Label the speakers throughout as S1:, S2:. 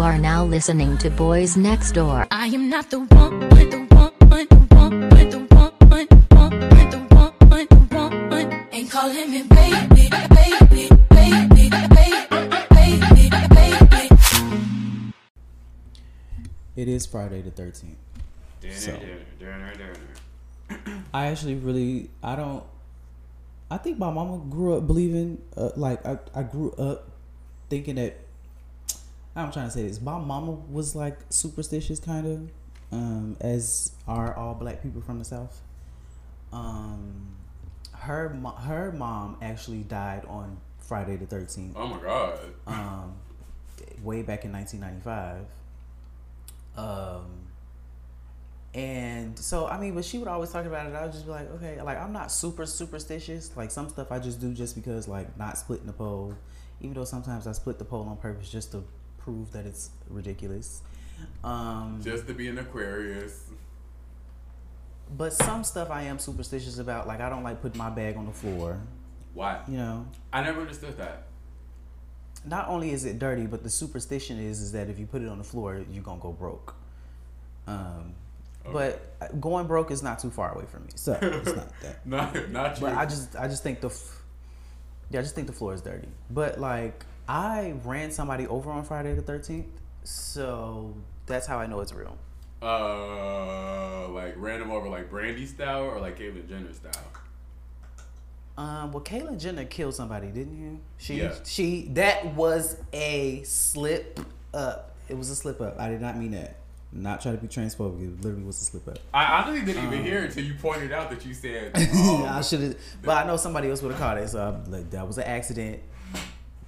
S1: You are now listening to Boyz Next Door.
S2: I am not the one, the one, the one, the one, the one, the one, the one. Ain't calling me baby, baby, baby, baby, baby, baby.
S3: It is Friday the 13th. So. I actually really, I don't, I think my mama grew up believing, uh, like, I, I grew up thinking that, I'm trying to say this, my mama was like superstitious kind of, um, as are all black people from the South. Um, her, her mom actually died on Friday the 13th
S4: Oh my god.
S3: um, way back in 1995. Um, and so I mean, but she would always talk about it. I would just be like, okay, like I'm not super superstitious. Like some stuff I just do just because, like not splitting the pole, even though sometimes I split the pole on purpose just to prove that it's ridiculous. Um,
S4: Just to be an Aquarius.
S3: but some stuff I am superstitious about. Like I don't like putting my bag on the floor.
S4: Why?
S3: You know,
S4: I never understood that.
S3: not only is it dirty, but the superstition is is that if you put it on the floor, you're gonna go broke. Um, but uh, going broke is not too far away from me, so it's not that.
S4: Not not true.
S3: But I just I just think the f- yeah I just think the floor is dirty. But like I ran somebody over on Friday the thirteenth, so that's how I know it's real.
S4: uh like ran random over like Brandy style or like Caitlyn Jenner style.
S3: Um, well, Caitlyn Jenner killed somebody, didn't you? She
S4: Yeah.
S3: she that was a slip up. It was a slip up. I did not mean that. Not trying to be transphobic. It literally was a slip up.
S4: I honestly didn't even hear it until you pointed out that you said. oh,
S3: I should have, but I know somebody else would have caught it. So I'm like, that was an accident.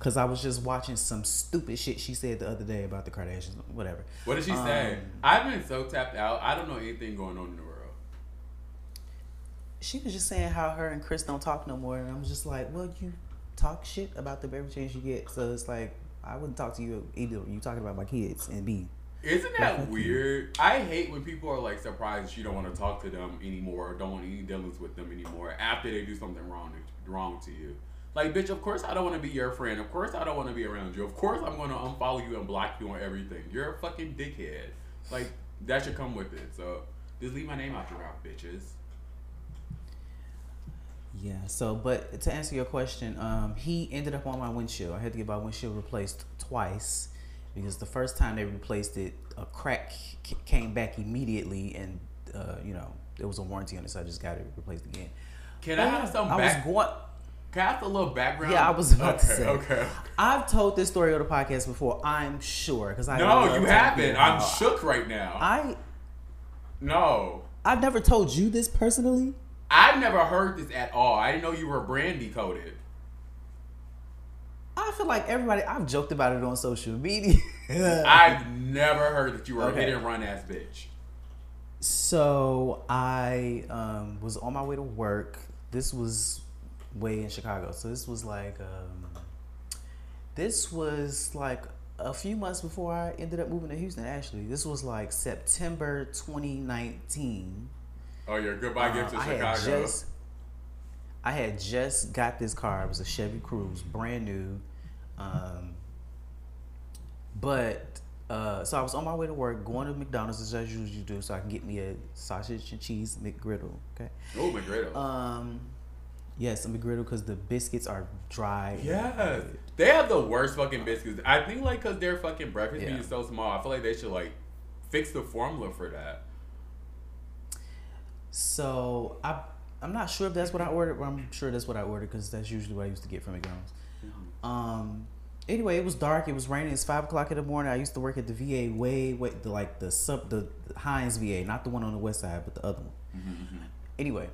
S3: Cause I was just watching some stupid shit she said the other day about the Kardashians. Whatever.
S4: What did she say?
S3: Um,
S4: I've been so tapped out. I don't know anything going on in the world.
S3: She was just saying how her and Kris don't talk no more, and I'm just like, well, you talk shit about the every chance you get. So it's like I wouldn't talk to you either. You talking about my kids and B.
S4: Isn't that weird? I hate when people are like surprised you don't want to talk to them anymore or don't want any dealings with them anymore after they do something wrong wrong to you. Like, bitch, of course I don't want to be your friend. Of course I don't want to be around you. Of course I'm going to unfollow you and block you on everything. You're a fucking dickhead. Like, that should come with it. So, just leave my name out your mouth, bitches.
S3: Yeah. So, but to answer your question, um, he ended up on my windshield. I had to get my windshield replaced twice because the first time they replaced it, a crack came back immediately, and uh, you know there was a warranty on it, so I just got it replaced again.
S4: Can I have some
S3: I
S4: back?
S3: was going.
S4: Can I have a little background?
S3: Yeah, I was about
S4: okay,
S3: to say.
S4: Okay.
S3: I've told this story on the podcast before. I'm sure because I
S4: No, you haven't. I'm
S3: how-
S4: shook right now.
S3: I
S4: no.
S3: I've never told you this personally.
S4: I've never heard this at all. I didn't know you were brandy coded.
S3: I feel like everybody. I've joked about it on social media.
S4: I've never heard that you were
S3: Okay.
S4: a hit and run ass bitch.
S3: So I um, was on my way to work. This was way in Chicago. So this was like um, this was like a few months before I ended up moving to Houston. Actually, this was like September 2019.
S4: Oh, your goodbye
S3: Uh,
S4: gift to
S3: I
S4: Chicago.
S3: had just I had just got this car. It was a Chevy Cruze, brand new. Um, but uh, so I was on my way to work, going to McDonald's as I usually do, so I can get me a sausage and cheese McGriddle. Okay.
S4: oh, McGriddle.
S3: Um, yes, a McGriddle because the biscuits are dry.
S4: yes. They have the worst fucking biscuits. I think like because their fucking breakfast
S3: Yeah.
S4: meat is so small. I feel like they should like fix the formula for that.
S3: So I I'm not sure if that's what I ordered, but I'm sure that's what I ordered because that's usually what I used to get from McDonald's. Mm-hmm. Um. Anyway, it was dark. It was raining. It's five o'clock in the morning. I used to work at the VA way, way the like the sub the Hines VA, not the one on the west side, but the other one. Mm-hmm, mm-hmm. Anyway,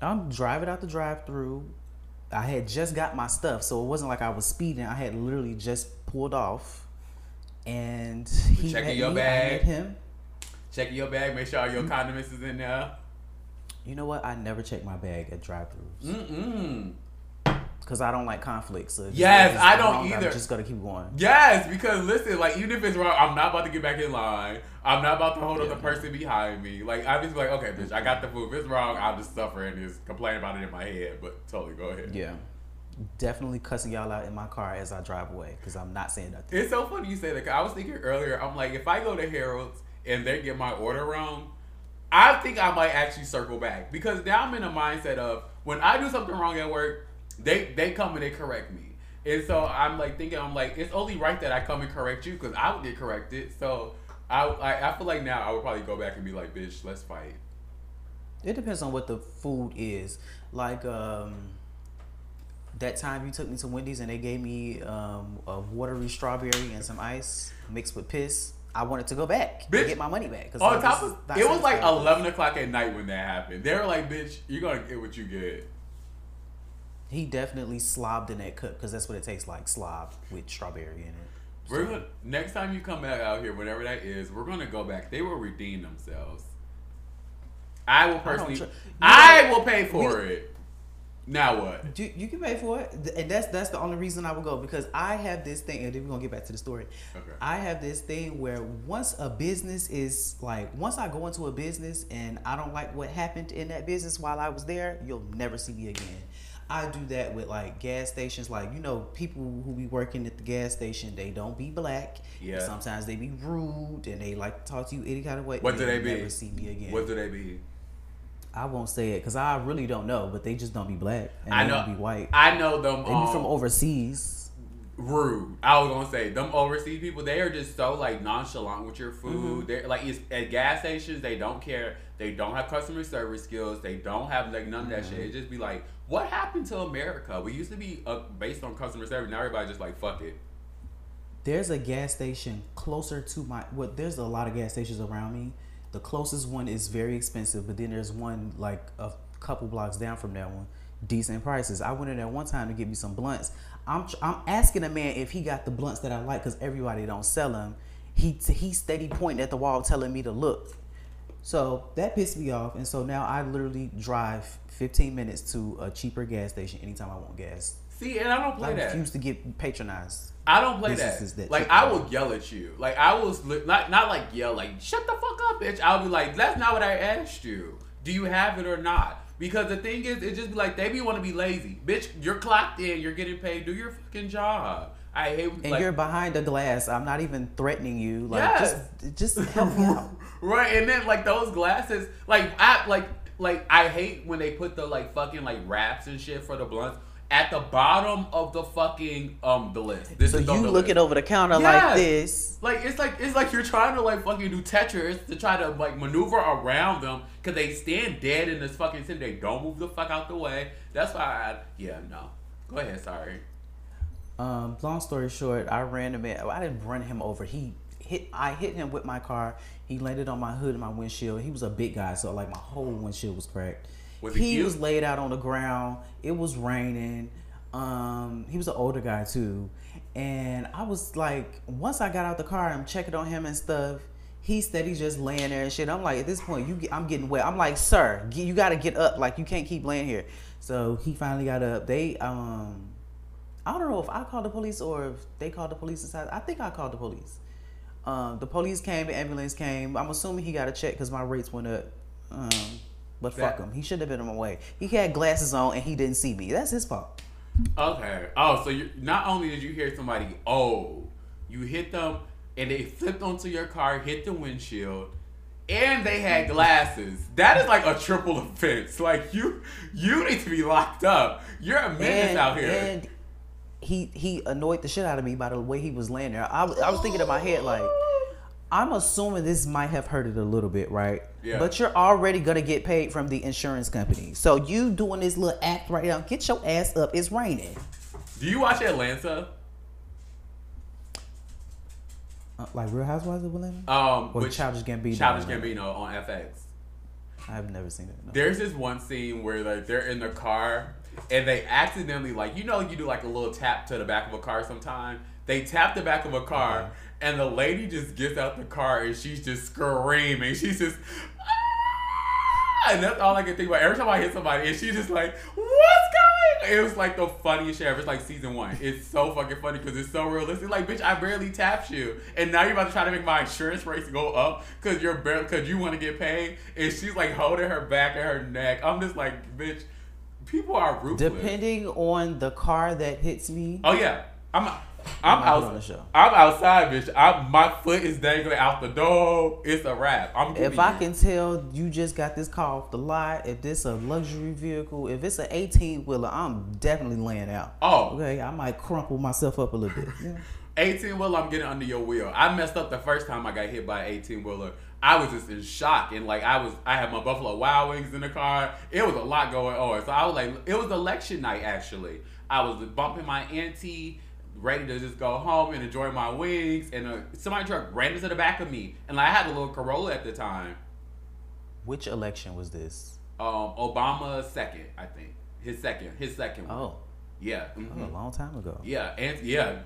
S3: I'm driving out the drive-through. I had just got my stuff, so it wasn't like I was speeding. I had literally just pulled off, and he
S4: checking
S3: met
S4: your
S3: me. I
S4: bag.
S3: met him.
S4: Check your bag. Make sure all your mm. condiments is in there.
S3: You know what? I never check my bag at drive-throughs.
S4: Mm-mm.
S3: Because I don't like conflict. So
S4: Yes, I don't
S3: wrong,
S4: either.
S3: I'm just gonna keep going.
S4: Yes, because listen, like even if it's wrong, I'm not about to get back in line. I'm not about to hold up the person behind me. Like I'm just like, okay, bitch, I got the food. If it's wrong, I'll just suffer and just complain about it in my head. But totally, go ahead.
S3: Yeah, definitely cussing y'all out in my car as I drive away because I'm not saying nothing.
S4: It's so funny you say that. 'cause I was thinking earlier. I'm like, if I go to Harold's and they get my order wrong, I think I might actually circle back because now I'm in a mindset of when I do something wrong at work, they they come and they correct me. And so I'm like thinking, I'm like, it's only right that I come and correct you because I would get corrected. So I, I I feel like now I would probably go back and be like, bitch, let's fight.
S3: It depends on what the food is. Like um, that time you took me to Wendy's and they gave me um, a watery strawberry and some ice mixed with piss. I wanted to go back
S4: Bitch,
S3: and get my money back. 'cause
S4: On
S3: like,
S4: top of it was like eleven o'clock at night when that happened. They were like, bitch, you're gonna get what you get.
S3: He definitely slobbed in that cup because that's what it tastes like slob with strawberry in it.
S4: We're gonna next time you come back out here, whatever that is, we're gonna go back. They will redeem themselves. I will personally.
S3: tr-
S4: I, will pay for
S3: we-
S4: it. Now what?
S3: You, you can pay for it, and that's that's the only reason I will go because I have this thing, and then we're gonna get back to the story.
S4: Okay.
S3: I have this thing where once a business is like, once I go into a business and I don't like what happened in that business while I was there, you'll never see me again. I do that with like gas stations, like you know, people who be working at the gas station, they don't be black.
S4: Yeah.
S3: Sometimes they be rude and they like to talk to you any kind of way.
S4: What do they be?
S3: Never see me again.
S4: What do they be?
S3: I won't say it because I really don't know, but they just don't be black and
S4: I
S3: they
S4: know.
S3: don't be white.
S4: I know them.
S3: They be
S4: um,
S3: from overseas.
S4: rude. I was gonna say them overseas people. They are just so like nonchalant with your food.
S3: Mm-hmm.
S4: They're like it's at gas stations. They don't care. They don't have customer service skills. They don't have like none of that
S3: Mm-hmm.
S4: shit. It just be like, what happened to America? We used to be uh, based on customer service. Now everybody just like fuck it.
S3: There's a gas station closer to my. Well, there's a lot of gas stations around me. The closest one is very expensive, but then there's one like a couple blocks down from that one, decent prices. I went in there one time to get me some blunts. I'm I'm asking a man if he got the blunts that I like because everybody don't sell them. He he steady pointing at the wall, telling me to look. So that pissed me off, and so now I literally drive 15 minutes to a cheaper gas station anytime I want gas.
S4: See, and I don't play
S3: I
S4: that.
S3: refuse to get patronized.
S4: I don't play that.
S3: that
S4: Like I will yell at you. Like I will not not like yell like shut the fuck up, bitch. I'll be like that's not what I asked you. Do you have it or not? Because the thing is, it just be like they be want to be lazy, bitch. You're clocked in. You're getting paid. Do your fucking job. I hate
S3: and
S4: like
S3: you're behind the glass. I'm not even threatening you. Like
S4: Yes.
S3: just just help me out.
S4: right. And then like those glasses, like I like like I hate when they put the like fucking like wraps and shit for the blunts at the bottom of the fucking um the list. This
S3: So
S4: is
S3: you looking
S4: list.
S3: over the counter
S4: Yes.
S3: like this.
S4: Like it's like it's like you're trying to like fucking do Tetris to try to like maneuver around them because they stand dead in this fucking thing. They don't move the fuck out the way. That's why I yeah no. Go ahead, sorry.
S3: Um, long story short, I ran him. in- I didn't run him over. He hit. I hit him with my car. He landed on my hood and my windshield. He was a big guy, so like my whole windshield was cracked.
S4: Was he cute?
S3: was laid out on the ground. It was raining. Um, he was an older guy too, and I was like, once I got out the car, I'm checking on him and stuff. He steady just laying there and shit. I'm like, at this point, you, get, I'm getting wet. I'm like, sir, you got to get up. Like, you can't keep laying here. So he finally got up. They, um, I don't know if I called the police or if they called the police inside. I think I called the police. Um, the police came, the ambulance came. I'm assuming he got a check because my rates went up. Um, but fuck
S4: That-
S3: him. He should have been on my way. He had glasses on and he didn't see me. That's his fault.
S4: Okay. Oh, so you not only did you hear somebody oh, you hit them and they flipped onto your car, hit the windshield, and they had glasses. That is like a triple offense. Like you you need to be locked up. You're a menace
S3: And,
S4: out here.
S3: and he he annoyed the shit out of me by the way he was laying there. I, was- I was thinking in my head like, I'm assuming this might have hurt it a little bit, right?
S4: Yeah.
S3: But you're already gonna get paid from the insurance company, so you doing this little act right now. Get your ass up. It's raining.
S4: Do you watch Atlanta?
S3: Uh, like Real Housewives of Atlanta.
S4: Um,
S3: Or
S4: with
S3: Childish Gambino.
S4: Childish Gambino on FX.
S3: I've never seen it. No.
S4: There's this one scene where like they're in the car and they accidentally like you know you do like a little tap to the back of a car sometime. They tap the back of a car
S3: Okay.
S4: and the lady just gets out the car and she's just screaming. She's just "Ah!" and that's all I can think about. Every time I hit somebody and she's just like, "What's going?" It was like the funniest shit ever. It's like season one. It's so fucking funny because it's so realistic. Like, bitch, I barely tapped you, and now you're about to try to make my insurance rates go up because you're barely because you want to get paid. And she's like holding her back and her neck. I'm just like, bitch, People are ruthless.
S3: Depending on the car that hits me,
S4: Oh yeah, I'm. I'm
S3: might put on the show.
S4: I'm outside, bitch. I'm, my foot is dangling out the door. It's a wrap. I'm.
S3: if I
S4: you-
S3: can tell you just got this car off the lot, if this a luxury vehicle, if it's an 18 wheeler, I'm definitely laying out.
S4: Oh.
S3: Okay, I might crumple myself up a little bit. Yeah.
S4: 18 wheeler, I'm getting under your wheel. I messed up the first time I got hit by an 18 wheeler. I was just in shock and like I was, I had my Buffalo Wild Wings in the car. It was a lot going on. So I was like, it was election night actually. I was bumping my Anti, ready to just go home and enjoy my wings, and uh, somebody truck ran into the back of me, and like, I had a little Corolla at the time.
S3: Which election was this?
S4: Um, Obama's second, I think. His second, his second one.
S3: Oh,
S4: Yeah. mhm.
S3: was a long time ago.
S4: Yeah, and yeah.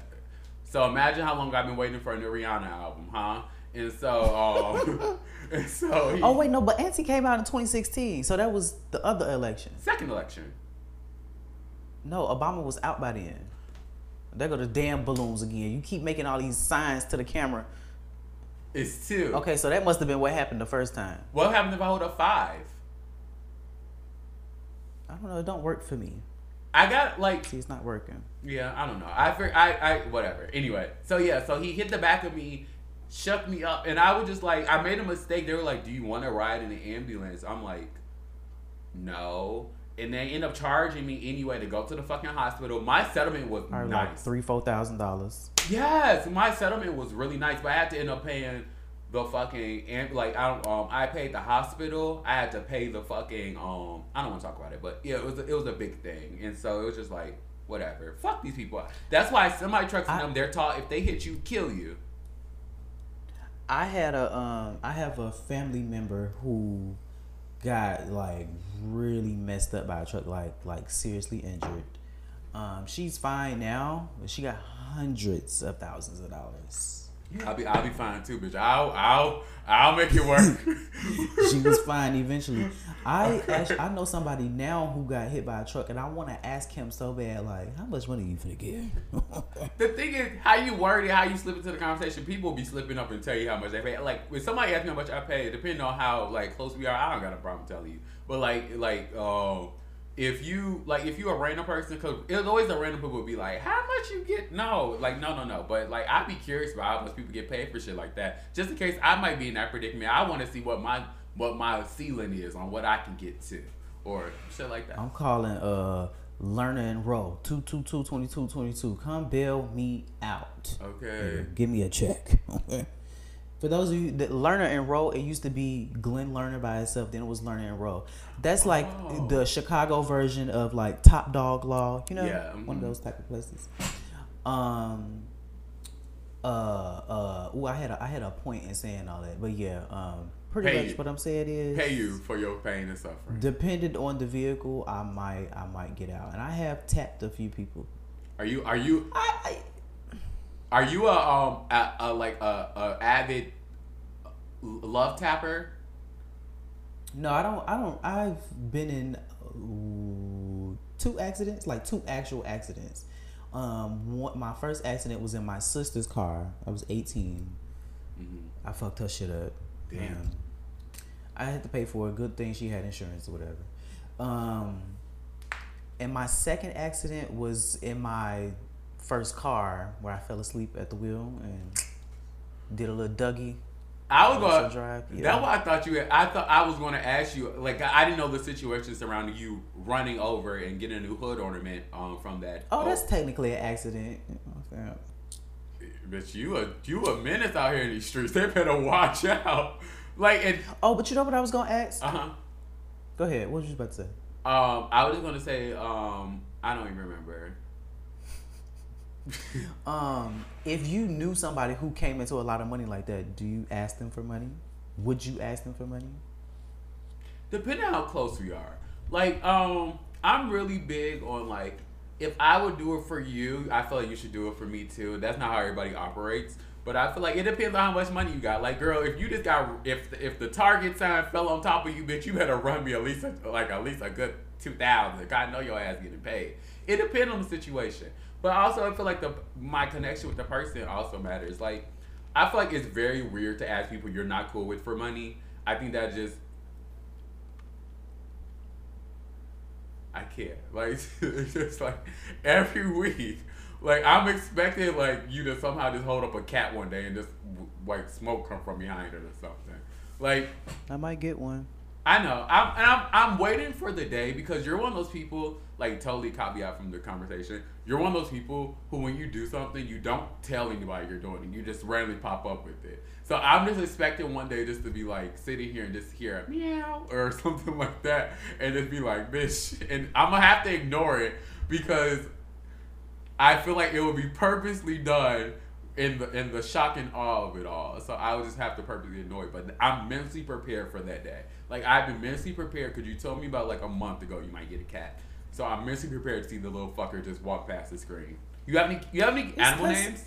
S4: So imagine how long I've been waiting for a new Rihanna album, huh? And so, um, and so he,
S3: Oh wait, no, but Anti came out in 2016, so that was the other election.
S4: second election.
S3: No, Obama was out by then. There go the damn balloons again. You keep making all these signs to the camera.
S4: It's two.
S3: Okay, so that must have been what happened the first time.
S4: What happened if I hold up five?
S3: I don't know. It don't work for me.
S4: I got like
S3: See, it's not working.
S4: Yeah, I don't know. I I I whatever. Anyway, so yeah, so he hit the back of me, shook me up, and I was just like, I made a mistake. They were like, "Do you want to ride in the ambulance?" I'm like, "No." And they end up charging me anyway to go to the fucking hospital. My settlement was nice.
S3: like three, four thousand dollars.
S4: Yes, my settlement was really nice, but I had to end up paying the fucking and like I don't um I paid the hospital. I had to pay the fucking um I don't want to talk about it, but yeah, it was a, it was a big thing, and so it was just like whatever. Fuck these people. That's why semi trucks and them they're taught if they hit you, kill you.
S3: I had a um I have a family member who got like really messed up by a truck, like like seriously injured. Um, she's fine now, but she got hundreds of thousands of dollars.
S4: I'll be I'll be fine too, bitch. I'll I'll I'll make it work.
S3: She was fine eventually. I actually I know somebody now who got hit by a truck, and I want to ask him so bad, like, how much money you finna get?
S4: The thing is, how you word it, how you slip into the conversation, people be slipping up and tell you how much they pay. Like, when somebody asks me how much I pay, depending on how like close we are, I don't got a problem telling you. But like, like, um, if you like, if you a random person, cause it's always a random people would be like, how much you get? No, like, no, no, no. But like, I'd be curious about how much people get paid for shit like that, just in case I might be in that predicament. I want to see what my what my ceiling is on what I can get to, or shit like that.
S3: I'm calling uh Lerner and Rowe two two two twenty two twenty two. Come bail me out.
S4: Okay.
S3: Give me a check. Okay. For those of you that Lerner and Rowe, it used to be Glenn Lerner by itself. Then it was Lerner and Rowe. That's like
S4: Oh.
S3: the Chicago version of like Top Dog Law. You know,
S4: Yeah,
S3: one of those type of places. Um. Uh. Uh. Ooh, I had a I had a point in saying all that, but yeah. Um. Pretty
S4: Pay
S3: much
S4: you.
S3: what I'm saying is
S4: Pay you for your pain and suffering.
S3: Depending on the vehicle, I might I might get out, and I have tapped a few people.
S4: Are you are you
S3: I, I
S4: Are you a um a, a like a, a avid love tapper?
S3: no, I don't I don't. I've been in ooh, two accidents, like two actual accidents. Um, one, my first accident was in my sister's car. I was 18. I fucked her shit up.
S4: Damn.
S3: Um, I had to pay for it. Good thing she had insurance or whatever. Um, and my second accident was in my first car where I fell asleep at the wheel and did a little Dougie.
S4: I was going.
S3: drive, yeah.
S4: That's what I thought you. Had. I thought I was going to ask you. Like I didn't know the situation surrounding you running over and getting a new hood ornament um from that.
S3: Oh, that's technically an accident.
S4: But you a you a menace out here in these streets. They better watch out. Like and
S3: Oh, but you know what I was gonna ask?
S4: uh huh.
S3: Go ahead. What was you about to say?
S4: Um, I was just gonna say um, I don't even remember.
S3: Um, if you knew somebody who came into a lot of money like that, do you ask them for money? Would you ask them for money?
S4: depending on how close we are. Like, um, I'm really big on like, if I would do it for you, I feel like you should do it for me too. That's not how everybody operates. But I feel like it depends on how much money you got. Like, girl, if you just got if if the target sign fell on top of you, bitch, you better run me at least a, like at least a good two thousand. I know your ass getting paid. It depends on the situation. But also, I feel like the my connection with the person also matters. Like, I feel like it's very weird to ask people you're not cool with for money. I think that just I can't. Like it's just like every week, like I'm expecting like you to somehow just hold up a cat one day and just like smoke come from behind it or something. Like
S3: I might get one.
S4: I know. I'm and I'm I'm waiting for the day because you're one of those people like totally copy caveat from the conversation. You're one of those people who when you do something you don't tell anybody you're doing it. You just randomly pop up with it. So I'm just expecting one day just to be like sitting here and just hear a meow or something like that and just be like, bitch and I'm gonna have to ignore it because I feel like it will be purposely done in the in the shock and awe of it all. So I would just have to purposely ignore it. But I'm mentally prepared for that day. Like I've been mentally prepared Could you tell me about like a month ago you might get a cat. So I'm mentally prepared to see the little fucker just walk past the screen. You have any you have any animal
S3: 'cause-
S4: names?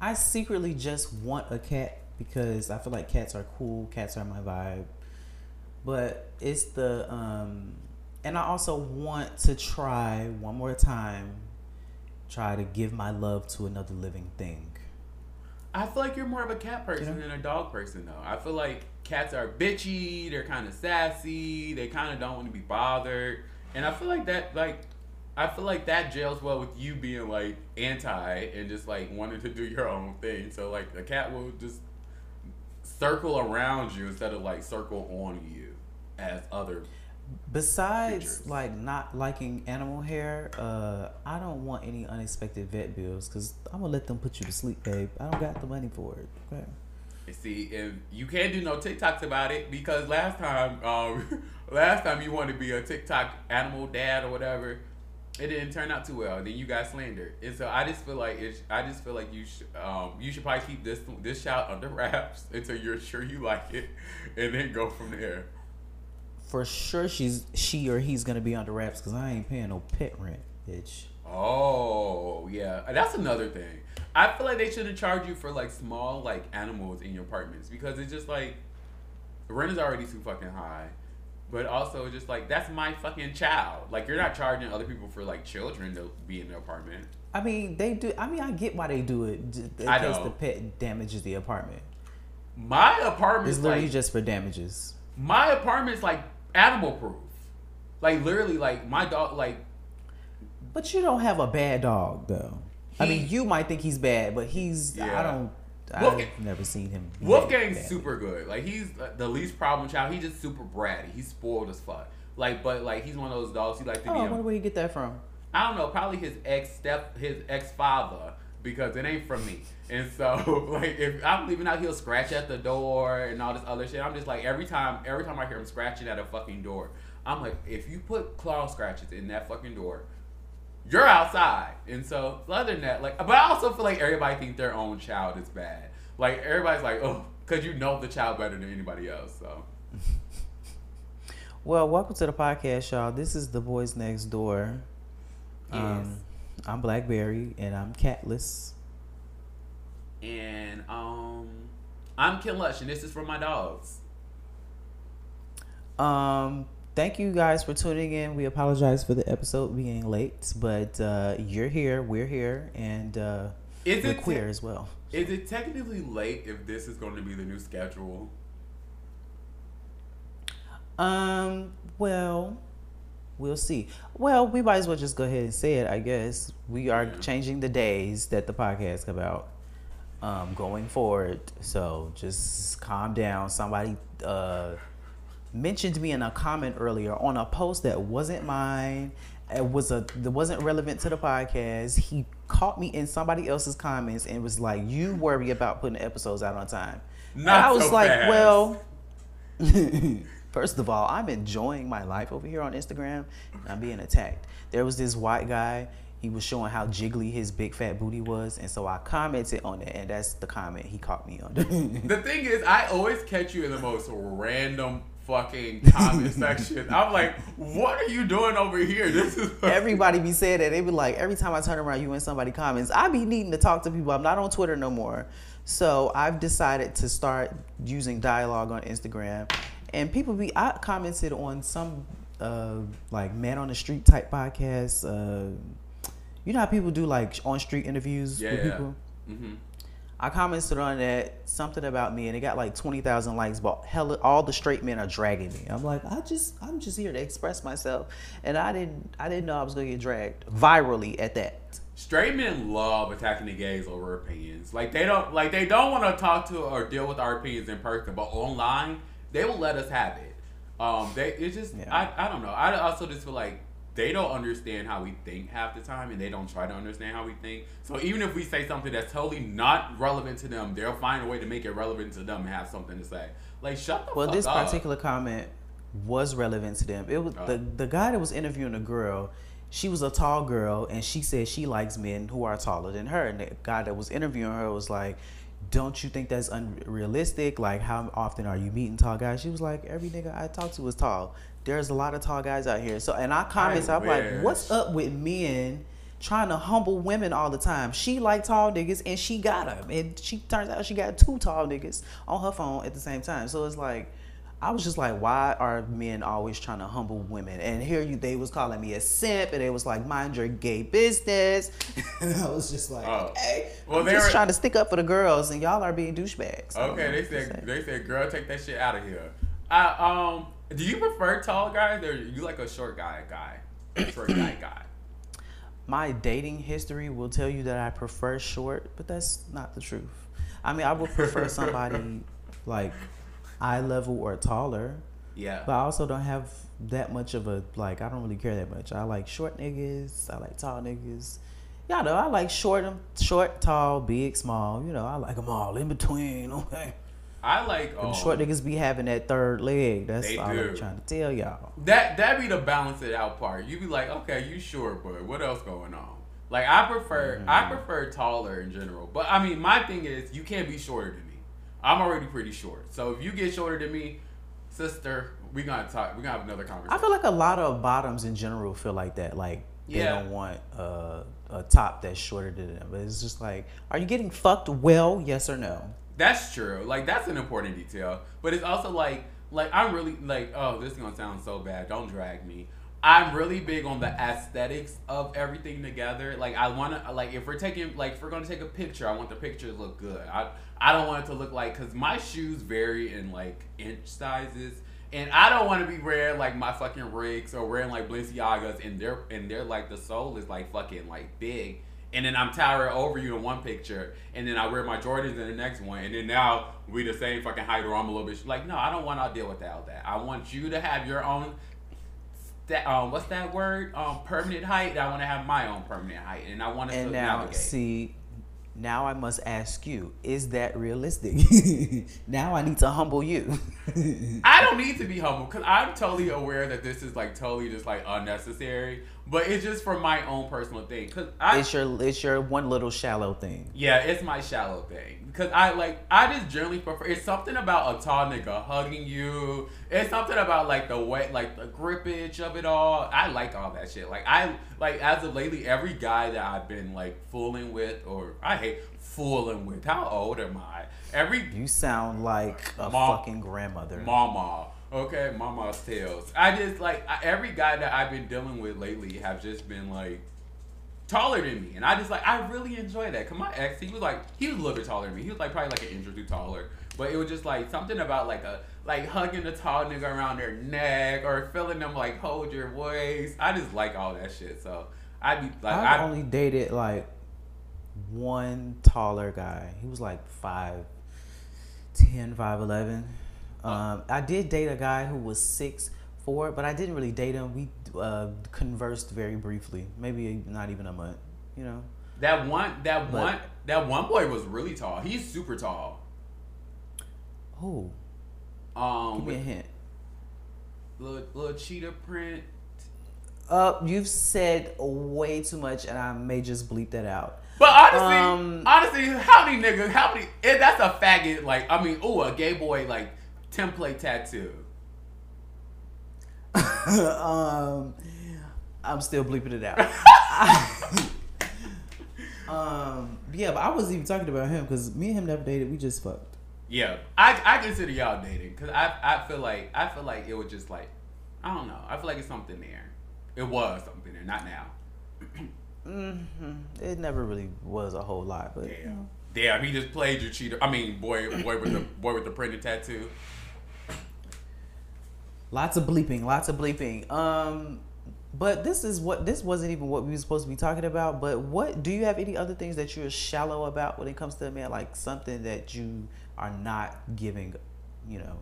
S3: I secretly just want a cat because I feel like cats are cool. Cats are my vibe. But it's the um and I also want to try one more time try to give my love to another living thing.
S4: I feel like you're more of a cat person
S3: Yeah.
S4: than a dog person, though. I feel like cats are bitchy. They're kind of sassy. They kind of don't want to be bothered, and I feel like that, like, I feel like that gels well with you being like anti and just like wanting to do your own thing. So like, the cat will just circle around you instead of like circle on you as other.
S3: Besides
S4: Creatures.
S3: like not liking animal hair, uh I don't want any unexpected vet bills cuz I'm to let them put you to sleep, babe. I don't got the money for it. Okay.
S4: See, if you can't do no TikToks about it because last time, um, last time you wanted to be a TikTok animal dad or whatever, it didn't turn out too well. Then you got slandered, and so I just feel like it's, I just feel like you should, um, you should probably keep this this shout under wraps until you're sure you like it, and then go from there.
S3: For sure she's she or he's going to be under wraps cuz I ain't paying no pet rent, bitch.
S4: Oh yeah, that's another thing. I feel like they shouldn't charge you for like small like animals in your apartments because it's just like rent is already too fucking high. But also just like that's my fucking child. Like you're not charging other people for like children to be in the apartment.
S3: I mean, they do I mean, I get why they do it in
S4: I
S3: case
S4: know.
S3: the pet damages the apartment.
S4: My apartment
S3: is literally
S4: like
S3: just for damages.
S4: my apartment's like animal proof. Like literally like my dog like
S3: But you don't have a bad dog though. I mean, you might think he's bad, but he's
S4: Yeah.
S3: I don't
S4: Wolfgang-
S3: I've never seen him.
S4: Wolfgang's super good. Like he's the least problem child. He's just super bratty. He's spoiled as fuck. Like, but like he's one of those dogs. He like to
S3: Oh,
S4: be.
S3: I wonder where you get that from.
S4: I don't know, probably his ex step, his ex father, because it ain't from me. And so, like, if I'm leaving out, he'll scratch at the door and all this other shit. I'm just like, every time, every time I hear him scratching at a fucking door, I'm like, if you put claw scratches in that fucking door, you're outside. And so, other than that, like, but I also feel like everybody think their own child is bad. Like, everybody's like, oh, because you know the child better than anybody else. So,
S3: Well, welcome to the podcast, y'all. This is the Boyz Next Door. Um, I'm Blackberry and I'm catless.
S4: and um, I'm Ken Lush, and this is for my dogs.
S3: Um, thank you guys for tuning in. We apologize for the episode being late, but uh, you're here, we're here, and uh,
S4: Is
S3: we're
S4: it
S3: queer
S4: te-
S3: as well.
S4: Is it technically late if this is going to be the new schedule?
S3: Um, well, we'll see. Well, we might as well just go ahead and say it. I guess we are
S4: Yeah.
S3: changing the days that the podcast come out. Um, going forward, so just calm down. Somebody uh mentioned me in a comment earlier on a post that wasn't mine. It was a that wasn't relevant to the podcast. He caught me in somebody else's comments and was like, "You worry about putting episodes out on time." And I was
S4: so
S3: like,
S4: fast.
S3: "Well." First of all, I'm enjoying my life over here on Instagram. And I'm being attacked. There was this white guy. He was showing how jiggly his big fat booty was, and so I commented on it, and that's the comment he caught me on.
S4: The thing is, I always catch you in the most random fucking comment section. I'm like, what are you doing over here? This is
S3: Everybody be saying that. They be like, every time I turn around, you and somebody comments. I be needing to talk to people. I'm not on Twitter no more. So I've decided to start using dialogue on Instagram. And people be, I commented on some uh, like man on the street type podcasts. Uh, you know how people do like on street interviews
S4: Yeah,
S3: with
S4: yeah.
S3: people?
S4: hmm
S3: I commented on that something about me, and it got like twenty thousand likes. But hell, all the straight men are dragging me. I'm like, I just, I'm just here to express myself, and I didn't, I didn't know I was gonna get dragged virally at that.
S4: Straight men love attacking the gays over opinions. Like they don't like they don't want to talk to or deal with our opinions in person, but online they will let us have it. Um, they it's just
S3: Yeah.
S4: I, I don't know. I also just feel like they don't understand how we think half the time, and they don't try to understand how we think. So even if we say something that's totally not relevant to them, they'll find a way to make it relevant to them and have something to say. Like shut the
S3: Well, this
S4: up.
S3: particular comment was relevant to them. It was
S4: Oh.
S3: the the guy that was interviewing the girl. She was a tall girl, and she said she likes men who are taller than her. And the guy that was interviewing her was like, "Don't you think that's unrealistic? Like, how often are you meeting tall guys?" She was like, "Every nigga I talk to is tall. There's a lot of tall guys out here." So, and I commented,
S4: I
S3: I'm like, "What's up with men?" Trying to humble women all the time. She like tall niggas and she got them. And she turns out she got two tall niggas on her phone at the same time. So it's like, I was just like, why are men always trying to humble women? And here you, they was calling me a simp, and they was like, mind your gay business. and I was just like,
S4: Oh.
S3: okay,
S4: Well,
S3: I'm
S4: they
S3: just trying to stick up for the girls, and y'all are being douchebags. I don't know
S4: Okay, they said they said, "Girl, take that shit out of here." I um, do you prefer tall guys or you like a short guy guy, short guy guy?
S3: my dating history will tell you that I prefer short, but that's not the truth. I mean, I would prefer somebody like eye level or taller,
S4: Yeah,
S3: but I also don't have that much of a like. I don't really care that much. I like short niggas. I like tall niggas. Y'all know I like short, short, tall, big, small. You know, I like them all in between. Okay.
S4: I like
S3: Them
S4: um,
S3: short niggas be having that third leg. That's all
S4: do.
S3: I'm trying to tell y'all.
S4: that. That be the balance it out part. You be like, okay, you short, but what else going on? Like I prefer, I
S3: Mm-hmm.
S4: prefer taller in general. But I mean, my thing is, you can't be shorter than me. I'm already pretty short. So if you get shorter than me, sister, we gonna talk. We gonna have another conversation.
S3: I feel like a lot of bottoms in general feel like that. Like they
S4: Yeah.
S3: don't want uh, a top that's shorter than them. But it's just like, are you getting fucked well? Yes or no?
S4: That's true. Like that's an important detail. But it's also like like I'm really like oh this is gonna sound so bad. Don't drag me. I'm really big on the aesthetics of everything together. Like I want to like if we're taking like if we're gonna take a picture, I want the picture to look good. I I don't want it to look like because my shoes vary in like inch sizes. And I don't want to be wearing like my fucking rigs or wearing like Balenciagas and they're and they're like the sole is like fucking like big and then I'm towering over you in one picture, and then I wear my Jordans in the next one, and then now we the same fucking height, or I'm a little bit sh- like, no, I don't want to deal with that. All that I want you to have your own. That um, what's that word? Um, permanent height. I want to have my own permanent height, and I want to
S3: And now,
S4: navigate.
S3: see, now I must ask you: Is that realistic? now I need to humble you.
S4: I don't need to be humble because I'm totally aware that this is like totally just like unnecessary, but it's just for my own personal thing. Because I
S3: it's your it's your one little shallow thing.
S4: Yeah, it's my shallow thing. Because I like, I just generally prefer. It's something about a tall nigga hugging you. It's something about like the way, like the grippage of it all. I like all that shit. Like I like as of lately, every guy that I've been like fooling with, or I hate fooling with. How old am I? Every
S3: You sound like a
S4: Mom-
S3: fucking grandmother.
S4: mama. Okay, mama's tales. I just like I, every guy that I've been dealing with lately have just been like taller than me, and I just like I really enjoy that. Cause my ex, he was like he was a little bit taller than me. He was like probably like an inch or two taller, but it was just like something about like a like hugging the tall nigga around their neck or feeling them like hold your waist. I just like all that shit. So I be like
S3: I've
S4: I
S3: only dated like one taller guy. He was like five, ten, five, eleven. Um, I did date a guy who was six four, but I didn't really date him. We uh, conversed very briefly, maybe not even a month. You know,
S4: that one that
S3: But-
S4: one that one boy was really tall. He's super tall.
S3: who?
S4: Um,
S3: Give me a hint.
S4: little little cheetah print.
S3: Uh, you've said way too much, and I may just bleep that out.
S4: But honestly,
S3: Um,
S4: honestly, how many niggas? How many? That's a faggot. Like I mean, ooh, a gay boy like template tattoo.
S3: um, I'm still bleeping it out. um, yeah, but I wasn't even talking about him because me and him never dated. We just fucked.
S4: Yeah, I I consider y'all dating because I I feel like I feel like it was just like I don't know. I feel like it's something there. It was something there, not now.
S3: hmm It never really was a whole lot, but you
S4: Yeah.
S3: know,
S4: Damn, he just played you cheater. I mean, boy, boy with the boy with the printed tattoo.
S3: Lots of bleeping, lots of bleeping. Um, but this is what this wasn't even what we were supposed to be talking about. But what do you have any other things that you're shallow about when it comes to a man? Like something that you are not giving, you know.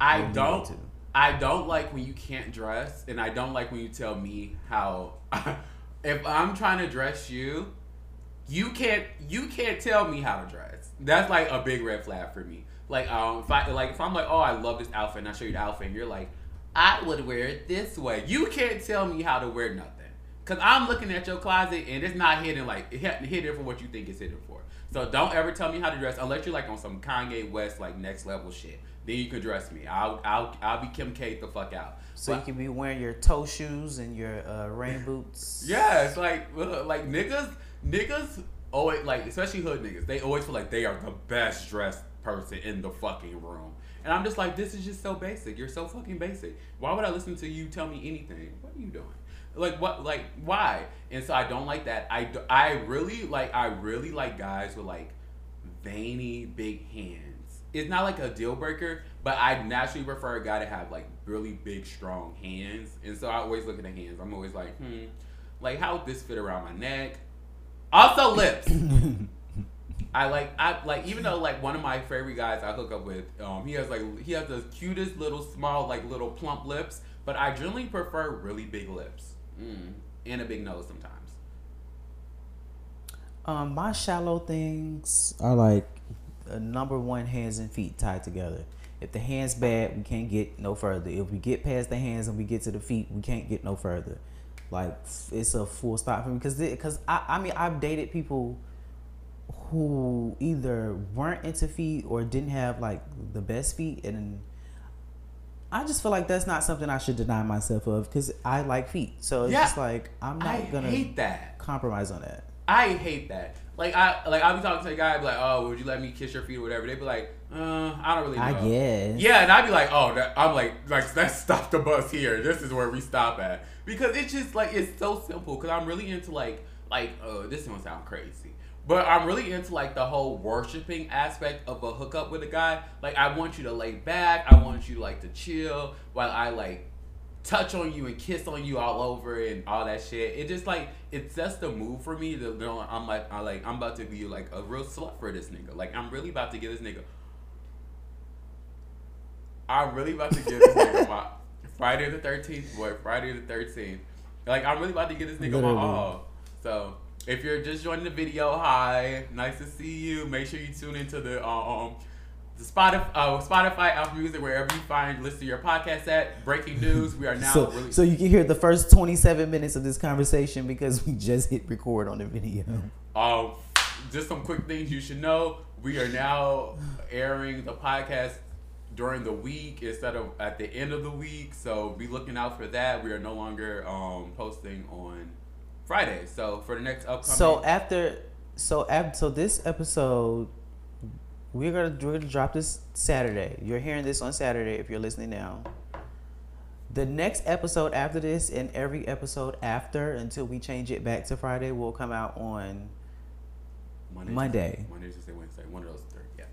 S4: I don't.
S3: to.
S4: I don't like when you can't dress, and I don't like when you tell me how. if I'm trying to dress you, you can't. You can't tell me how to dress. That's like a big red flag for me. Like um, if I like if I'm like, oh, I love this outfit, and I show you the outfit, and you're like, I would wear it this way. You can't tell me how to wear nothing. Cause I'm looking at your closet and it's not hidden like it- hidden for what you think it's hidden for. So don't ever tell me how to dress unless you're like on some Kanye West like next level shit. Then you can dress me. I'll I'll I'll be Kim K the fuck out.
S3: So you can be wearing your toe shoes and your uh, rain boots.
S4: yeah, it's like uh, like niggas niggas always like especially hood niggas. They always feel like they are the best dressed person in the fucking room. And I'm just like, this is just so basic. You're so fucking basic. Why would I listen to you tell me anything? What are you doing? Like what? Like why? And so I don't like that. I I really like I really like guys with like veiny big hands. It's not like a deal breaker, but I naturally prefer a guy to have like really big strong hands. And so I always look at the hands. I'm always like, hmm, like how would this fit around my neck? Also lips. I like I like even though like one of my favorite guys I hook up with, um, he has like he has the cutest little small like little plump lips, but I generally prefer really big lips mm. and a big nose sometimes.
S3: Um, my shallow things are like number one, hands and feet tied together. If the hands bad, we can't get no further. If we get past the hands and we get to the feet, we can't get no further. Like it's a full stop for me because because I I mean I've dated people who either weren't into feet or didn't have like the best feet and I just feel like that's not something I should deny myself of because I like feet. So it's
S4: Yeah.
S3: just like I'm not
S4: I
S3: gonna
S4: hate that.
S3: compromise on that.
S4: I hate that. Like I like I'll be talking to a guy be like, oh, would you let me kiss your feet or whatever? They'd be like, uh, I don't really know.
S3: I guess.
S4: Yeah, and I'd be like, oh, that, I'm like, like let's stop the bus here. This is where we stop at because it's just like it's so simple. Because I'm really into like like uh, this one sound crazy, but I'm really into like the whole worshiping aspect of a hookup with a guy. Like I want you to lay back. I want you like to chill while I like touch on you and kiss on you all over and all that shit. It just like it sets the mood for me. To, I'm like I like I'm about to be like a real slut for this nigga. Like I'm really about to give this nigga. I'm really about to give this nigga my Friday the thirteenth, boy. Friday the thirteenth. Like I'm really about to give this nigga
S3: Literally.
S4: my all. So if you're just joining the video, hi, nice to see you. Make sure you tune into the um the Spotify, uh, Spotify, Apple Music, wherever you find listen to your podcast at. Breaking news, we are now
S3: so,
S4: really.
S3: so you can hear the first 27 minutes of this conversation because we just hit record on the video.
S4: Um, just some quick things you should know. We are now airing the podcast during the week instead of at the end of the week. So be looking out for that. We are no longer um, posting on Friday. So for the next upcoming.
S3: So after, so after, so this episode, we're gonna we're gonna drop this Saturday. You're hearing this on Saturday if you're listening now. The next episode after this and every episode after until we change it back to Friday will come out on
S4: Monday,
S3: Monday.
S4: Monday, Tuesday, Wednesday. One of those three. Yeah.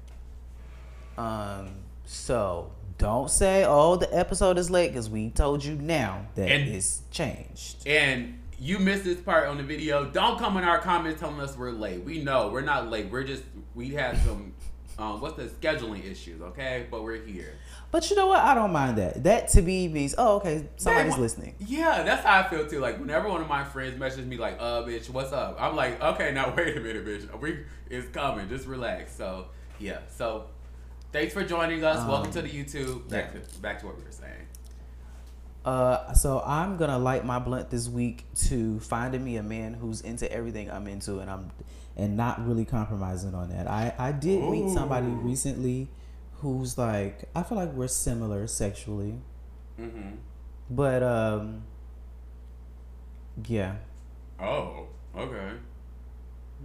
S3: Um, so don't say, "Oh, the episode is late," because we told you now that
S4: And-
S3: it's changed.
S4: And you missed this part on the video. Don't come in our comments telling us we're late. We know we're not late. We're just we had some um, what's the scheduling issues, okay? But we're here.
S3: But you know what? I don't mind that. That to me means, oh, okay, somebody's listening.
S4: Yeah, that's how I feel too. Like whenever one of my friends messages me like, "Uh, bitch, what's up?" I'm like, "Okay, now wait a minute, bitch. We it's coming. Just relax." So yeah. So thanks for joining us.
S3: Um,
S4: Welcome to the YouTube. Back
S3: yeah.
S4: to back to what we were saying.
S3: Uh, so I'm gonna light my blunt this week to finding me a man who's into everything I'm into, and I'm and not really compromising on that. I I did meet somebody recently who's like I feel like we're similar sexually,
S4: Mm-hmm.
S3: but um, yeah,
S4: Oh, okay.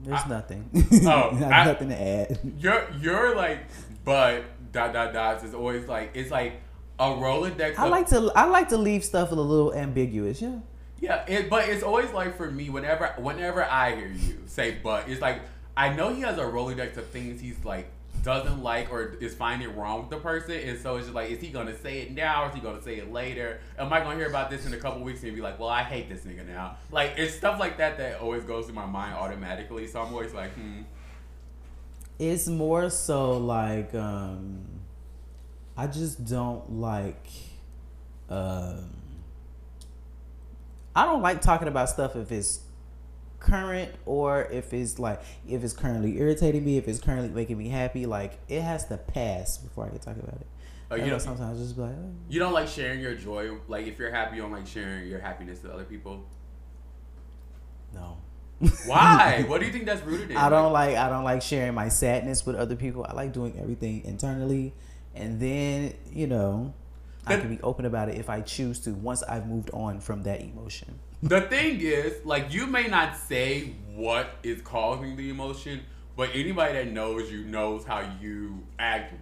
S3: there's
S4: I-
S3: nothing.
S4: Oh,
S3: I- nothing to add.
S4: You're you're like, but dot dot dots is always like it's like a Rolodex.
S3: I like to I like to leave stuff a little ambiguous. Yeah.
S4: Yeah, it, but it's always like for me whenever whenever I hear you say but, it's like I know he has a Rolodex of things he's like doesn't like or is finding wrong with the person, and so it's just like, is he gonna say it now or is he gonna say it later? Am I gonna hear about this in a couple weeks and be like, well, I hate this nigga now? Like it's stuff like that that always goes through my mind automatically. So I'm always like, hmm.
S3: It's more so like um I just don't like um I don't like talking about stuff if it's current or if it's like if it's currently irritating me, if it's currently making me happy, like it has to pass before I can talk about it.
S4: Oh, you
S3: know
S4: don't-
S3: sometimes just be like, oh.
S4: You don't like sharing your joy. Like if you're happy, you don't like sharing your happiness to other people.
S3: no.
S4: Why? what do you think that's rooted in?
S3: I don't like I don't like sharing my sadness with other people. I like doing everything internally and then, you know, I can be open about it if I choose to once I've moved on from that emotion.
S4: The thing is, like, you may not say what is causing the emotion, but anybody that knows you knows how you act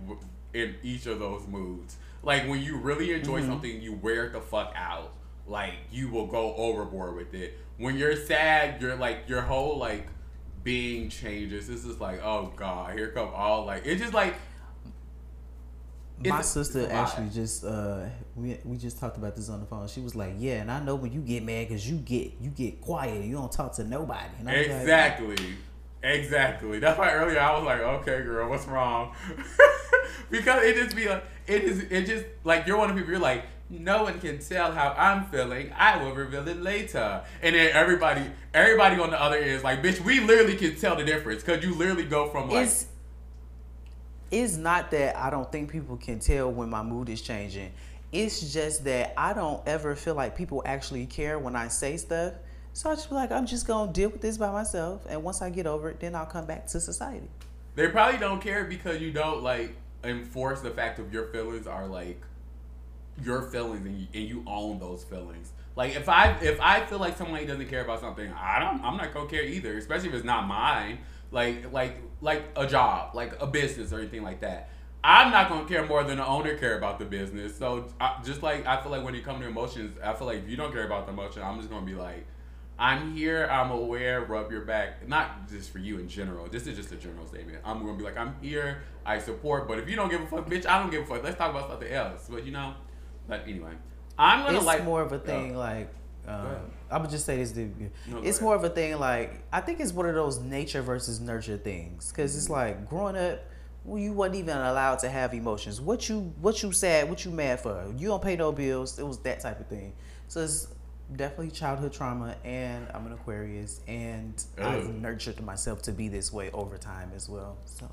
S4: in each of those moods. Like, when you really enjoy mm-hmm. something, you wear it the fuck out. Like, you will go overboard with it. When you're sad, you're like, your whole, like, being changes. It's just like, oh god, here come all, like, it's just like,
S3: my sister
S4: it's a lot.
S3: actually just uh we we just talked about this on the phone. She was like, "Yeah, and I know when you get mad because you get you get quiet you don't talk to nobody." And I was like,
S4: Exactly. Exactly. That's why earlier I was like, okay, girl, what's wrong? because it just be like, it is, it just, like, you're one of people, you're like, no one can tell how I'm feeling. I will reveal it later. And then everybody, everybody on the other end is like, bitch, we literally can tell the difference. Because you literally go from like,
S3: it's it's not that I don't think people can tell when my mood is changing. It's just that I don't ever feel like people actually care when I say stuff. So I just be like, I'm just gonna deal with this by myself, and once I get over it, then I'll come back to society.
S4: they probably don't care because you don't, like, enforce the fact of your feelings are, like, your feelings and you, and you own those feelings. Like if I if I feel like somebody doesn't care about something, I don't I'm not gonna care either, especially if it's not mine. Like like like a job, like a business or anything like that. I'm not gonna care more than the owner care about the business. So I, just like I feel like when it comes to emotions, I feel like if you don't care about the emotion, I'm just gonna be like, I'm here, I'm aware, rub your back. Not just for you in general. This is just a general statement. I'm gonna be like, I'm here, I support. But if you don't give a fuck, bitch, I don't give a fuck. Let's talk about something else. But you know, but anyway, I'm gonna
S3: it's
S4: like
S3: more of a thing like um. I would just say this to you.
S4: No,
S3: it's more of a thing like I think it's one of those nature versus nurture things. Because
S4: Mm-hmm.
S3: it's like growing up well, you wasn't even allowed to have emotions. What you what you sad what you mad for? You don't pay no bills. It was that type of thing. So it's definitely childhood trauma and I'm an Aquarius and I've nurtured myself to be this way over time as well so.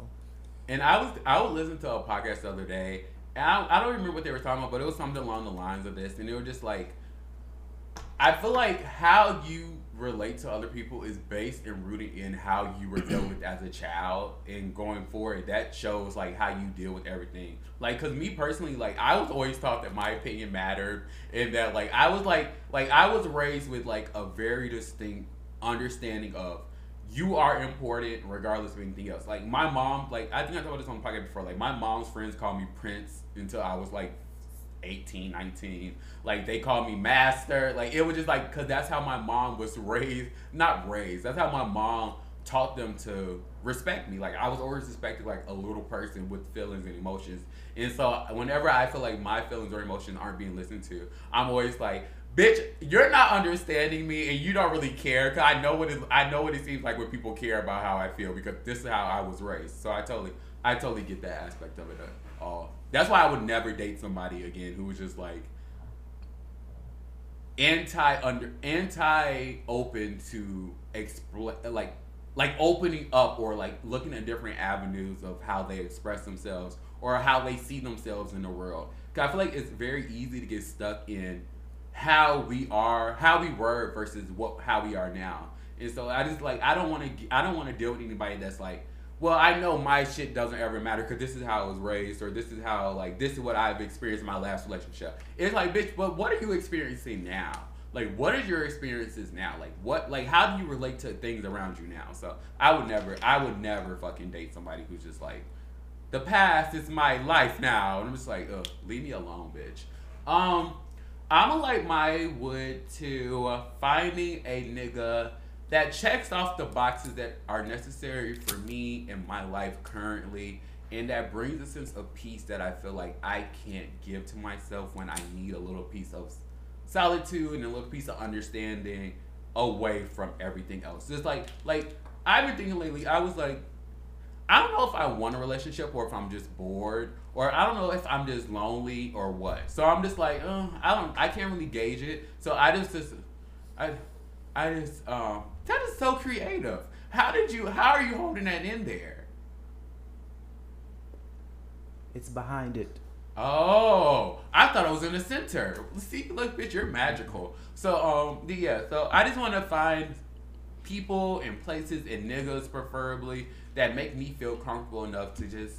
S4: And I was I was listening to a podcast the other day, and I, I don't remember what they were talking about, but it was something along the lines of this, and they were just like, I feel like how you relate to other people is based and rooted in how you were dealt with as a child, and going forward, that shows like how you deal with everything. Like, cause me personally, like I was always taught that my opinion mattered, and that like I was like like I was raised with like a very distinct understanding of you are important regardless of anything else. Like my mom, like I think I talked about this on the podcast before. Like my mom's friends called me Prince until I was like 18, 19. Like they called me Master. Like it was just like because that's how my mom was raised. Not raised. That's how my mom taught them to respect me. Like I was always respected like a little person with feelings and emotions. And so whenever I feel like my feelings or emotions aren't being listened to, I'm always like, bitch, you're not understanding me and you don't really care. Cause I know what it I know what it seems like when people care about how I feel because this is how I was raised. So I totally I totally get that aspect of it uh, all. That's why I would never date somebody again who was just like anti under anti open to expl like like opening up or like looking at different avenues of how they express themselves or how they see themselves in the world. Cause I feel like it's very easy to get stuck in how we are, how we were versus what how we are now. And so I just like I don't want to I don't want to deal with anybody that's like, well, I know my shit doesn't ever matter because this is how I was raised or this is how like this is what I've experienced in my last relationship. It's like, bitch, but what are you experiencing now? Like, what is your experiences now? Like, what, like, how do you relate to things around you now? So, I would never, I would never fucking date somebody who's just like, the past is my life now, and I'm just like, ugh, leave me alone, bitch. Um, I'ma like my wood to finding a nigga that checks off the boxes that are necessary for me in my life currently. And that brings a sense of peace that I feel like I can't give to myself when I need a little piece of solitude and a little piece of understanding away from everything else. Just like like I've been thinking lately, I was like, I don't know if I want a relationship or if I'm just bored or I don't know if I'm just lonely or what. So I'm just like, uh, I don't, I can't really gauge it. So I just, just I, I just, um, that is so creative. How did you? How are you holding that in there?
S3: It's behind it.
S4: Oh, I thought it was in the center. See, look, bitch, you're magical. So, um, yeah. So I just want to find people and places and niggas, preferably, that make me feel comfortable enough to just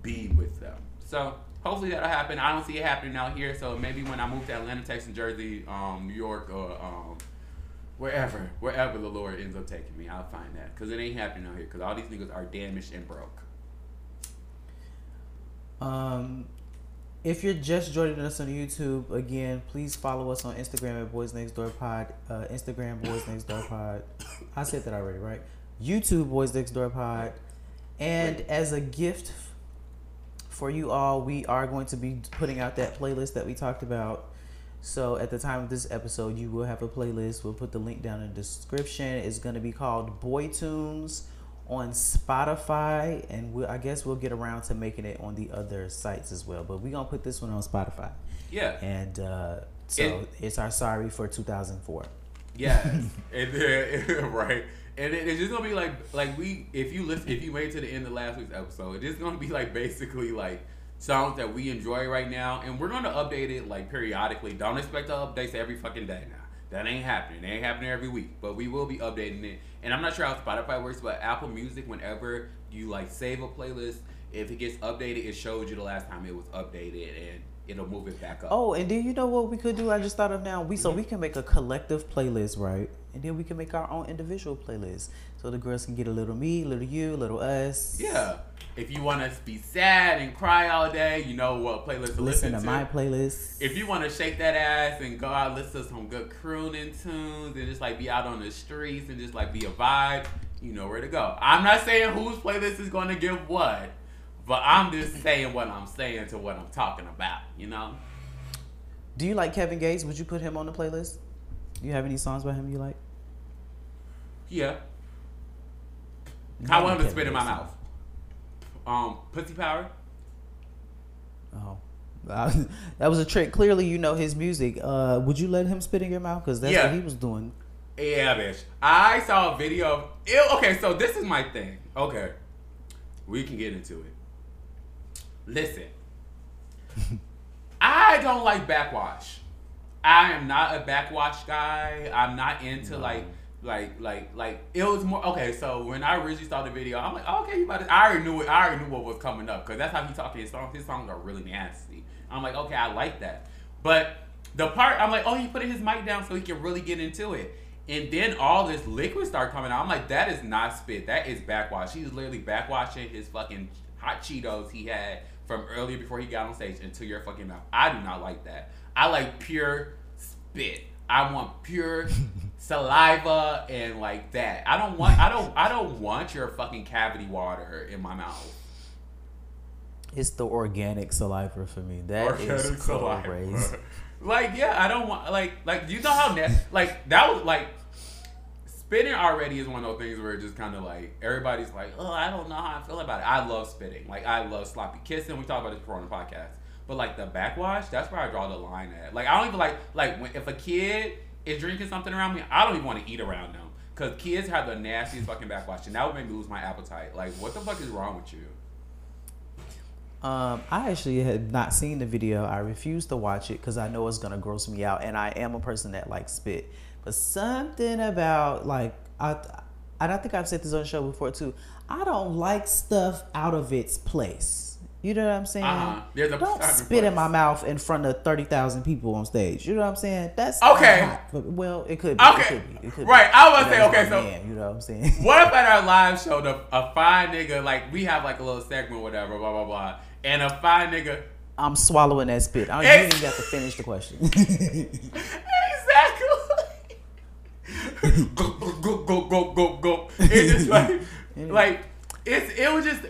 S4: be with them. So hopefully that'll happen. I don't see it happening out here. So maybe when I move to Atlanta, Texas, Jersey, um, New York, or um, wherever, wherever the Lord ends up taking me, I'll find that. Cause it ain't happening out here. Cause all these niggas are damaged and broke.
S3: Um, if you're just joining us on YouTube, again, please follow us on Instagram at Boyz Next Door Pod. Uh, Instagram Boyz Next Door Pod. I said that already, right? YouTube Boyz Next Door Pod. And as a gift for you all, we are going to be putting out that playlist that we talked about. So at the time of this episode, you will have a playlist. We'll put the link down in the description. It's going to be called Boy Tunez on Spotify, and we'll, I guess we'll get around to making it on the other sites as well. But we're gonna put this one on Spotify,
S4: Yeah.
S3: and uh, so
S4: It-
S3: it's our sorry for 2004.
S4: Yeah. and then, right, and it, it's just gonna be like like we if you listen if you wait to the end of last week's episode, it's just gonna be like basically like songs that we enjoy right now, and we're gonna update it like periodically. Don't expect the updates every fucking day now. That ain't happening. It ain't happening every week, but we will be updating it. And I'm not sure how Spotify works, but Apple Music, whenever you like save a playlist, if it gets updated, it shows you the last time it was updated, and it'll move it back up.
S3: Oh, and do you know what we could do? I just thought of now. We so we can make a collective playlist, right? And then we can make our own individual playlist, so the girls can get a little me, little you, little us.
S4: Yeah. If you want to be sad and cry all day, you know what playlist to
S3: Listen
S4: listen,
S3: to
S4: to.
S3: my playlist.
S4: if you want to shake that ass and go out listen to some good crooning tunes and just like be out on the streets and just like be a vibe, you know where to go. I'm not saying whose playlist is going to give what, but I'm just saying what I'm saying to what I'm talking about, you know?
S3: Do you like Kevin Gates? Would you put him on the playlist? Do you have any songs by him you like?
S4: Yeah. I
S3: Not
S4: want him to spit in my mouth. Um, Pussy Power?
S3: Oh. that was a trick. Clearly, you know his music. Uh, would you let him spit in your mouth? Because that's
S4: Yeah.
S3: what he was doing.
S4: Yeah, bitch. I saw a video of. Ew, okay, so this is my thing. Okay, we can get into it. Listen, I don't like backwash. I am not a backwash guy. I'm not into like, like, like, like. It was more okay. So when I originally saw the video, I'm like, oh, okay, you about to. I already knew it. I already knew what was coming up because that's how he talked his songs. His songs are really nasty. I'm like, okay, I like that. But the part, I'm like, oh, he put his mic down so he can really get into it. And then all this liquid start coming out. I'm like, that is not spit. That is backwash. He's literally backwashing his fucking hot Cheetos he had from earlier before he got on stage into your fucking mouth. I do not like that. I like pure spit. I want pure saliva and like that. I don't want. I don't. I don't want your fucking cavity water in my mouth.
S3: It's the organic saliva for me. That is
S4: Organic saliva.
S3: crazy.
S4: Like yeah, I don't want like like you know how nasty like that was like spitting already is one of those things where it just kind of like everybody's like oh I don't know how I feel about it. I love spitting like I love sloppy kissing. We talked about this before on the podcast. But like the backwash, that's where I draw the line at. Like I don't even like like when, if a kid is drinking something around me, I don't even want to eat around them because kids have the nastiest fucking backwash, and that would make me lose my appetite. Like what the fuck is wrong with you?
S3: Um, I actually had not seen the video. I refused to watch it because I know it's gonna gross me out, and I am a person that likes spit. But something about like I, I think I've said this on the show before too. I don't like stuff out of its place. You know what I'm saying?
S4: Uh-huh. There's
S3: don't spit in my mouth in front of thirty thousand people on stage. You know what I'm saying? That's
S4: Okay.
S3: not- well, it could be.
S4: Okay.
S3: It could be. It could be.
S4: Right, I was
S3: You know,
S4: okay, so-
S3: man, you know what I'm saying?
S4: What if at our live show, the, a fine nigga, like, we have like a little segment, whatever, blah, blah, blah, and a fine nigga,
S3: I'm swallowing that spit. I, didn't even have to finish the question.
S4: exactly. go go go go go go. It's just like like it's it was just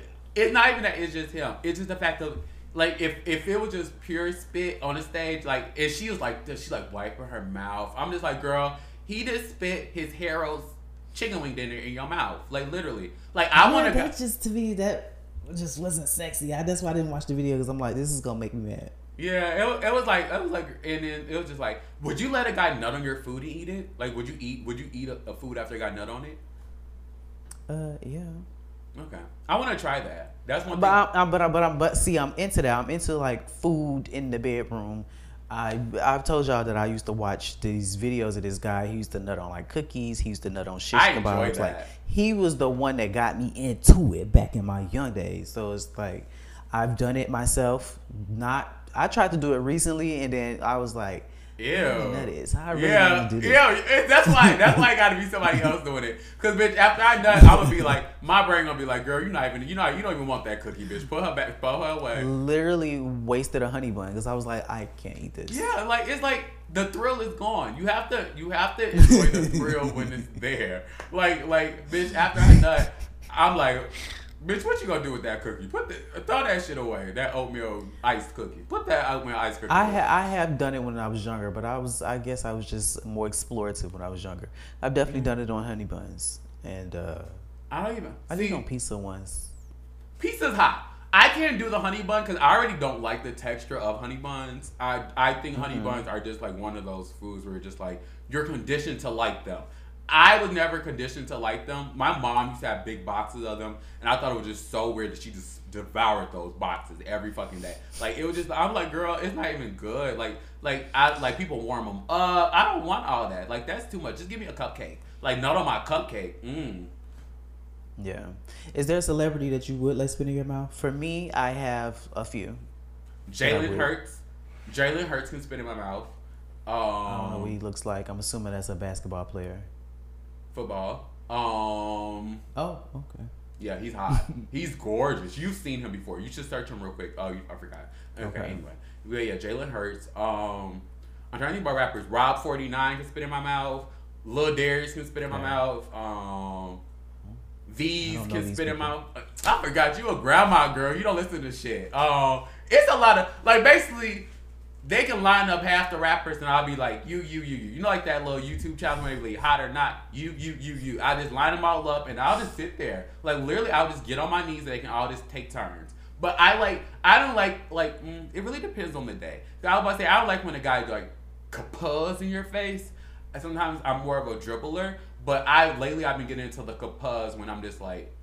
S4: it's not even that it's just him. It's just the fact of like if if it was just pure spit on the stage, like if she was like she's like wiping her mouth. I'm just like, girl, he just spit his Harold's chicken wing dinner in your mouth, like literally. Like I want to.
S3: that
S4: to.
S3: just to me that just wasn't sexy. I, that's why I didn't watch the video because I'm like, this is gonna make me mad.
S4: Yeah, it, it was like it was like, and then it was just like, would you let a guy nut on your food and eat it? Like, would you eat? Would you eat a, a food after a guy nut on it?
S3: Uh, yeah.
S4: Okay, I want to try that. That's one
S3: But
S4: thing.
S3: I, I, but I, but I'm but see, I'm into that. I'm into like food in the bedroom. I I've told y'all that I used to watch these videos of this guy. He used to nut on like cookies. He used to nut on shish
S4: I
S3: kebabs. Like he was the one that got me into it back in my young days. So it's like I've done it myself. Not I tried to do it recently, and then I was like,
S4: Ew.
S3: "Man, that is. I really
S4: yeah,
S3: do this."
S4: yeah. That's why. That's why I got to be somebody else doing it. Cause bitch, after I nut, I'm gonna be like, my brain gonna be like, girl, you're not even, you know, you don't even want that cookie, bitch. Put her back, put her away.
S3: Literally wasted a honey bun because I was like, I can't eat this.
S4: Yeah, like it's like the thrill is gone. You have to you have to enjoy the thrill when it's there. Like like bitch, after I nut, I'm like, bitch, what you gonna do with that cookie? Put the throw that shit away. That oatmeal iced cookie. Put that oatmeal iced cookie.
S3: I
S4: away.
S3: ha- I have done it when I was younger, but I was I guess I was just more explorative when I was younger. I've definitely done it on honey buns and uh,
S4: I don't even.
S3: I did on pizza once.
S4: Pizza's hot. I can't do the honey bun because I already don't like the texture of honey buns. I I think honey
S3: Mm-hmm.
S4: buns are just like one of those foods where you're just like you're conditioned to like them. I was never conditioned to like them. My mom used to have big boxes of them, and I thought it was just so weird that she just devoured those boxes every fucking day. Like it was just, I'm like, girl, it's not even good. Like, like I like people warm them up. I don't want all that. Like that's too much. Just give me a cupcake. Like not on my cupcake. Mm.
S3: Yeah. Is there a celebrity that you would let spit in your mouth? For me, I have a few.
S4: Jalen. Hurts. Jalen Hurts can spit in my mouth. Um,
S3: I don't know what he looks like. I'm assuming that's a basketball player.
S4: Football. Um,
S3: Oh, okay.
S4: yeah, he's hot. he's gorgeous. You've seen him before. You should search him real quick. Oh, you, I forgot. Okay,
S3: Okay.
S4: anyway. Yeah, yeah, Jalen Hurts. Um, I'm trying to think about rappers. Rob 49 can spit in my mouth. Lil Darius can spit in my
S3: Yeah.
S4: mouth. Um, V's
S3: I don't know
S4: can
S3: these
S4: spit in
S3: people.
S4: my mouth. I forgot you a grandma girl. You don't listen to shit. Um, it's a lot of like basically they can line up half the rappers and I'll be like you you you you. You know like that little YouTube channel where they hot or not you you you you. I just line them all up and I'll just sit there like literally I'll just get on my knees and they can all just take turns. But I like I don't like like mm, it really depends on the day. I was about to say I like when a guy like kapuz in your face. Sometimes I'm more of a dribbler, but I lately I've been getting into the kapuz when I'm just like.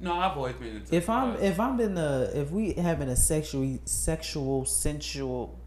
S4: No, I've always been into.
S3: If I'm if I'm in the if we having a sexual sexual sensual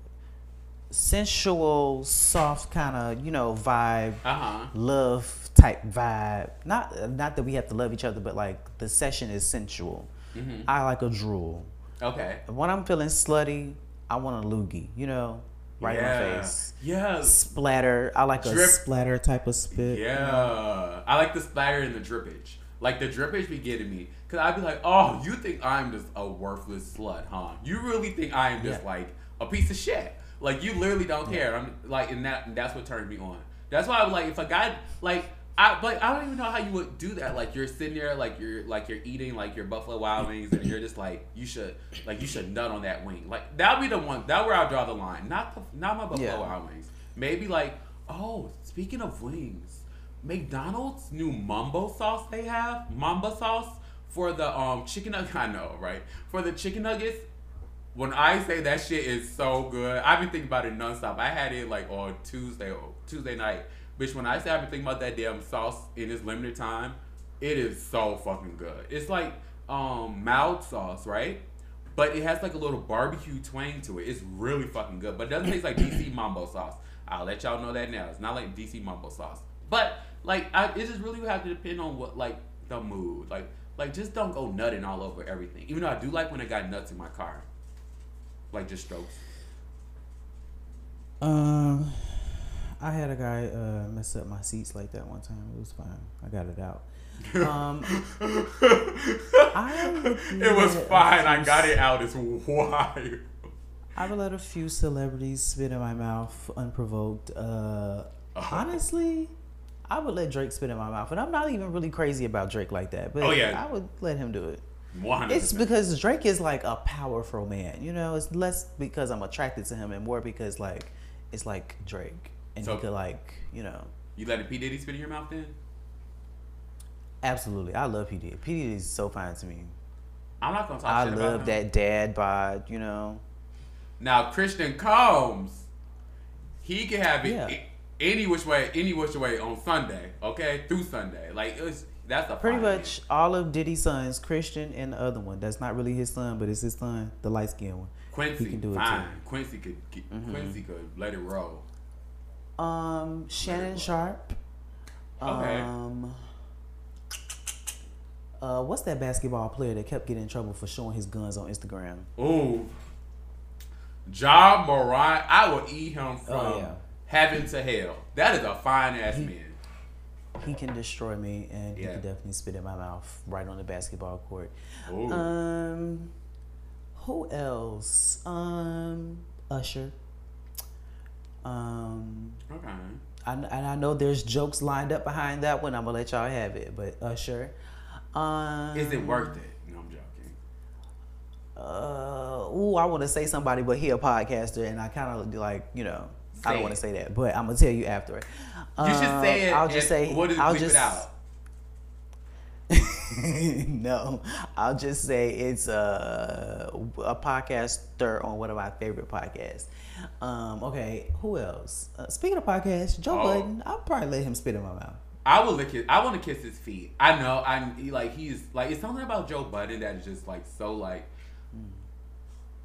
S3: sensual soft kind of you know vibe
S4: uh huh.
S3: love type vibe not not that we have to love each other but like the session is sensual
S4: Mm-hmm.
S3: i like a drool
S4: Okay.
S3: when i'm feeling slutty i want a loogie you know right in
S4: yeah.
S3: my face
S4: Yes.
S3: splatter i like a
S4: Drip.
S3: splatter type of spit
S4: Yeah. I like the splatter and the drippage. Like the drippage be getting me. Cause I'd be like, oh, you think I'm just a worthless slut, huh? You really think I am just
S3: Yeah.
S4: like a piece of shit. Like you literally don't care. I'm like, and that and that's what turned me on. That's why I was like, if a guy like I but I don't even know how you would do that. Like you're sitting there, like you're like you're eating like your Buffalo Wild Wings, and you're just like you should like you should nut on that wing. Like that would be the one. That where I draw the line. Not the, not my Buffalo
S3: Yeah.
S4: Wild Wings. Maybe like oh, speaking of wings, McDonald's new Mambo sauce they have Mamba sauce for the um chicken nugget. I know right for the chicken nuggets. When I say that shit is so good, I've been thinking about it nonstop. I had it like on Tuesday Tuesday night. Bitch, when I say I've been thinking about that damn sauce in this limited time, it is so fucking good. It's like um mild sauce, right? But it has like a little barbecue twang to it. It's really fucking good. But it doesn't taste like DC Mambo sauce. I'll let y'all know that now. It's not like DC Mambo sauce. But like I, it just really would have to depend on what like the mood. Like like just don't go nutting all over everything. Even though I do like when I got nuts in my car. Like just strokes.
S3: um i had a guy uh mess up my seats like that one time it was fine i got it out um I
S4: it was fine. I got it out. It's wild.
S3: I've let a few celebrities spit in my mouth unprovoked. Uh, honestly, I would let Drake spit in my mouth, and I'm not even really crazy about Drake like that. But
S4: Oh, yeah.
S3: I would let him do it.
S4: One hundred.
S3: It's because Drake is like a powerful man. You know, it's less because I'm attracted to him, and more because like it's like Drake, and
S4: So-
S3: he could like you know.
S4: You letting P Diddy spit in your mouth then?
S3: Absolutely, I love P Diddy. P Diddy is so fine to me.
S4: I'm not gonna talk
S3: I love that dad bod. You know,
S4: Now Christian Combs, he can have it
S3: Yeah.
S4: Any which way, any which way on Sunday, okay, through Sunday. Like it's that's a
S3: pretty
S4: fine
S3: much all of Diddy's sons, Christian and the other one. That's not really his son, but it's his son, the light skinned one.
S4: Quincy,
S3: He can do it too. Mm-hmm.
S4: Quincy could get, Quincy could let it roll.
S3: Um, Shannon Sharpe.
S4: Okay.
S3: Um, uh, what's that basketball player that kept getting in trouble for showing his guns on Instagram?
S4: Ooh, Ja Morant, I will eat him from
S3: Oh, yeah.
S4: Heaven to hell. That is a fine ass
S3: He-
S4: man.
S3: He can destroy me, and he can definitely spit in my mouth right on the basketball court.
S4: Ooh.
S3: Um, who else? Um, Usher. Um,
S4: okay.
S3: I, and I know there's jokes lined up behind that one. I'm gonna let y'all have it, but Usher. Um,
S4: Is it worth it? No, I'm joking.
S3: Uh, ooh, I want to say somebody, but he a podcaster, and I kind of like you know I don't want to say that, but I'm gonna tell you after.
S4: You should say it.
S3: I'll just say.
S4: What is
S3: I'll just
S4: it out?
S3: no, I'll just say it's a a podcaster on one of my favorite podcasts. Um, okay, who else? Uh, speaking of podcasts, Joe
S4: Oh.
S3: Budden. I'll probably let him spit in my mouth.
S4: I will lick his. I want to kiss his feet. I know. I'm he, like he's like it's something about Joe Budden that is just like so like.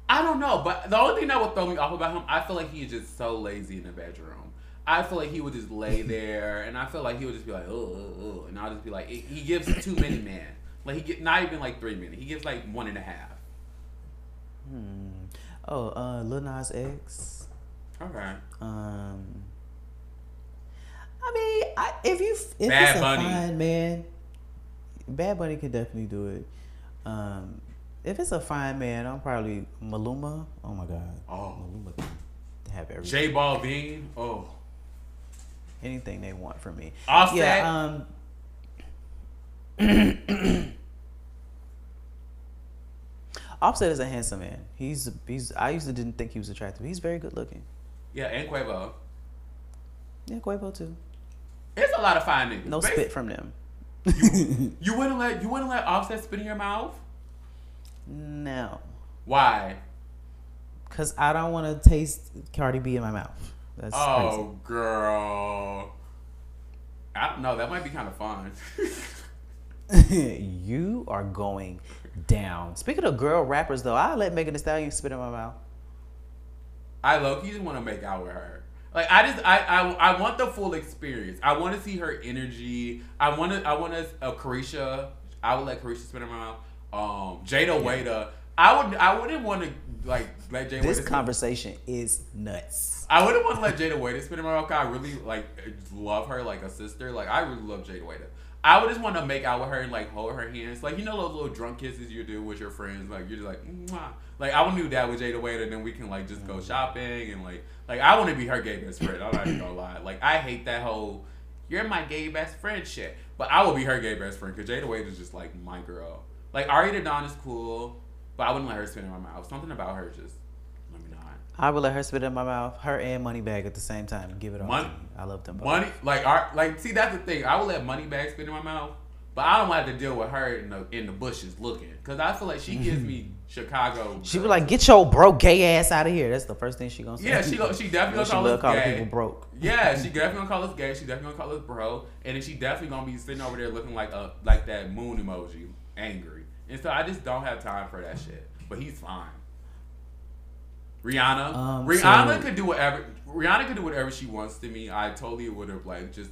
S4: I don't know, but the only thing that would throw me off about him, I feel like he's just so lazy in the bedroom. I feel like he would just lay there, and I feel like he would just be like, oh, oh, oh, and I'll just be like, he gives too many man, like he get not even like three minutes. He gives like one and a half.
S3: Hmm. Oh, uh, Lil Nas X.
S4: Okay.
S3: Um, I mean, I, if you if
S4: Bad
S3: it's a
S4: Bunny.
S3: fine man, Bad Bunny could definitely do it. Um, if it's a fine man, I'm probably Maluma. Oh my God,
S4: Oh.
S3: Maluma can have everything,
S4: J Balvin. Oh.
S3: anything they want from me.
S4: Offset.
S3: Yeah. Um. Offset is a handsome man. He's he's. I used to didn't think he was attractive. He's very good looking.
S4: Yeah, and Quavo.
S3: Yeah, Quavo too.
S4: It's a lot of fine niggas.
S3: No
S4: Basi-
S3: spit from them.
S4: You wouldn't let you wouldn't let Offset spit in your mouth?
S3: No.
S4: Why?
S3: Cause I don't want to taste Cardi B in my mouth. That's
S4: Oh, girl. I don't know. That might be kind of fun.
S3: you are going down. Speaking of girl rappers, though, I let Megan Thee Stallion spit in my mouth.
S4: I low key just want to make out with her. Like I just I, I I want the full experience. I want to see her energy. I want to I want to uh, Carisha. I would let Carisha spit in my mouth. Um, Jayda Wayda. I would I wouldn't want to like let Jayda.
S3: This
S4: Wayda
S3: conversation is nuts.
S4: I wouldn't want to let Jayda Wayda spit in. 'cause I really like love her like a sister. Like I really love Jayda Wayda. I would just want to make out with her and like hold her hands, like you know those little drunk kisses you do with your friends. Like you're just like, Mwah. like I would do that with Jayda Wayda. And then we can like just go shopping and like like I want to be her gay best friend. I'm not even gonna lie. Like I hate that whole you're my gay best friend shit. But I will be her gay best friend because Jayda Wayda is just like my girl. Like Ari Dawn is cool, but I wouldn't let her spit in my mouth. Something about her just let me not.
S3: I would let her spit in my mouth, her and Moneybagg at the same time. Give it all
S4: Money-
S3: to me. I love them both.
S4: Money, like, our, like, see, that's the thing. I would let Moneybagg spit in my mouth, but I don't want to deal with her in the in the bushes looking, cause I feel like she gives me Chicago.
S3: She be like, "Get your broke gay ass out of here." That's the first thing she gonna say.
S4: yeah, she go, she definitely
S3: she
S4: gonna call us gay.
S3: people broke.
S4: Yeah, she definitely gonna call us gay. She definitely gonna call us bro, and then she definitely gonna be sitting over there looking like a like that moon emoji, angry. And so I just don't have time for that shit. But he's fine. Rihanna,
S3: Um,
S4: Rihanna
S3: so-
S4: could do whatever. Rihanna could do whatever she wants to me. I totally would have like just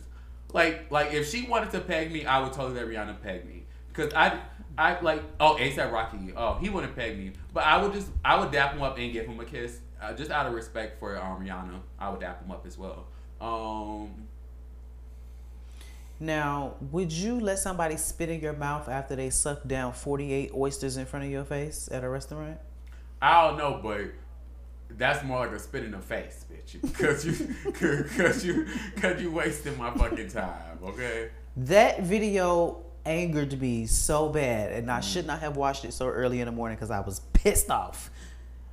S4: like like if she wanted to peg me, I would totally let Rihanna peg me because I. I like oh ASAP Rocky oh he wouldn't peg me but I would just I would dap him up and give him a kiss uh, just out of respect for um, Rihanna I would dap him up as well um
S3: Now, would you let somebody spit in your mouth after they suck down 48 oysters in front of your face at a restaurant?
S4: I don't know, but that's more like a spit in the face, bitch. Because you, because you, because you wasting my fucking time. Okay.
S3: That video angered me so bad, and
S4: Mm.
S3: I should not have watched it so early in the morning because I was pissed off.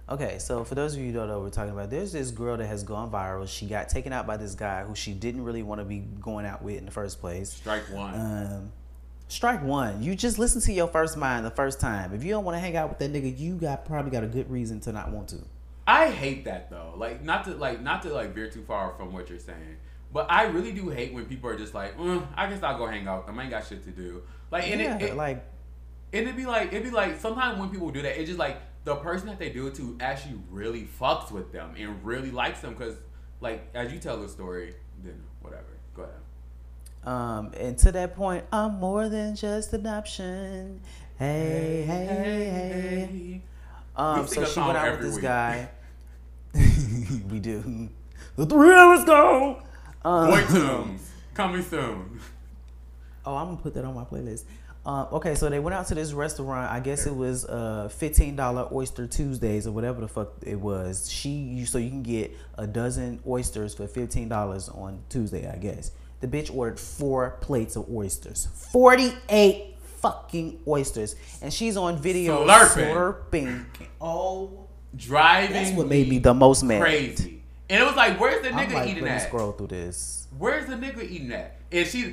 S3: Okay, so for those of you who don't know what we're talking about, there's this girl that has gone viral. She got taken out by this guy who she didn't really want to be going out with in the first place.
S4: Strike one.
S3: Um, strike one. You just listen to your first mind the first time. If you don't want to hang out with that nigga, you got probably got a good reason to not want to.
S4: I hate that though. Like not to like not to like veer too far from what you're saying, but I really do hate when people are just like, mm, I guess I'll go hang out. I ain't got shit to do. Like and
S3: yeah,
S4: it, it
S3: like
S4: and it'd be like it'd be like sometimes when people do that, it's just like the person that they do it to actually really fucks with them and really likes them because like as you tell the story, then whatever. Go ahead.
S3: Um, and to that point, I'm more than just an option. Hey, hey, hey. Um,
S4: We sing
S3: so she went out with this
S4: week.
S3: guy. we do. The three of us go. Um,
S4: Boy Tunez coming soon.
S3: Oh, I'm gonna put that on my playlist. Um, okay, so they went out to this restaurant. I guess it was uh, fifteen dollar oyster Tuesdays or whatever the fuck it was. She so you can get a dozen oysters for fifteen dollars on Tuesday. I guess the bitch ordered four plates of oysters, forty eight fucking oysters, and she's on video
S4: Slurping.
S3: slurping. Oh,
S4: Driving.
S3: that's what made me the most mad.
S4: crazy. And it was like, where's the nigga
S3: like,
S4: eating at?
S3: scroll through this.
S4: Where's the nigga eating at? And she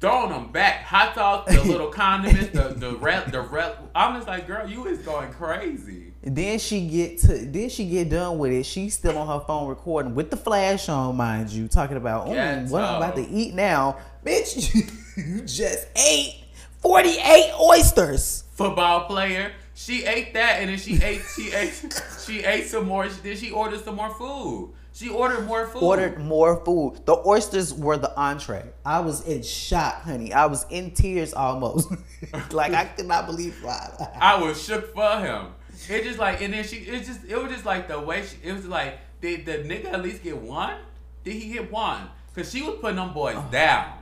S4: throwing them back. Hot sauce, the little condiments, the the rep, the rep. I'm just like, girl, you is going crazy.
S3: Then she get to then she get done with it. She's still on her phone recording with the flash on, mind you, talking about
S4: Ghetto.
S3: what I'm about oh. to eat now. Bitch, you just ate 48 oysters.
S4: Football player. She ate that, and then she ate, she ate, she ate some more. Then she ordered some more food. She ordered more food.
S3: Ordered more food. The oysters were the entree. I was in shock, honey. I was in tears almost. like I could not believe why.
S4: I was shook for him. It just like, and then she, it just, it was just like the way she, it was like, did the nigga at least get one? Did he get one? Cause she was putting them boys uh-huh. down.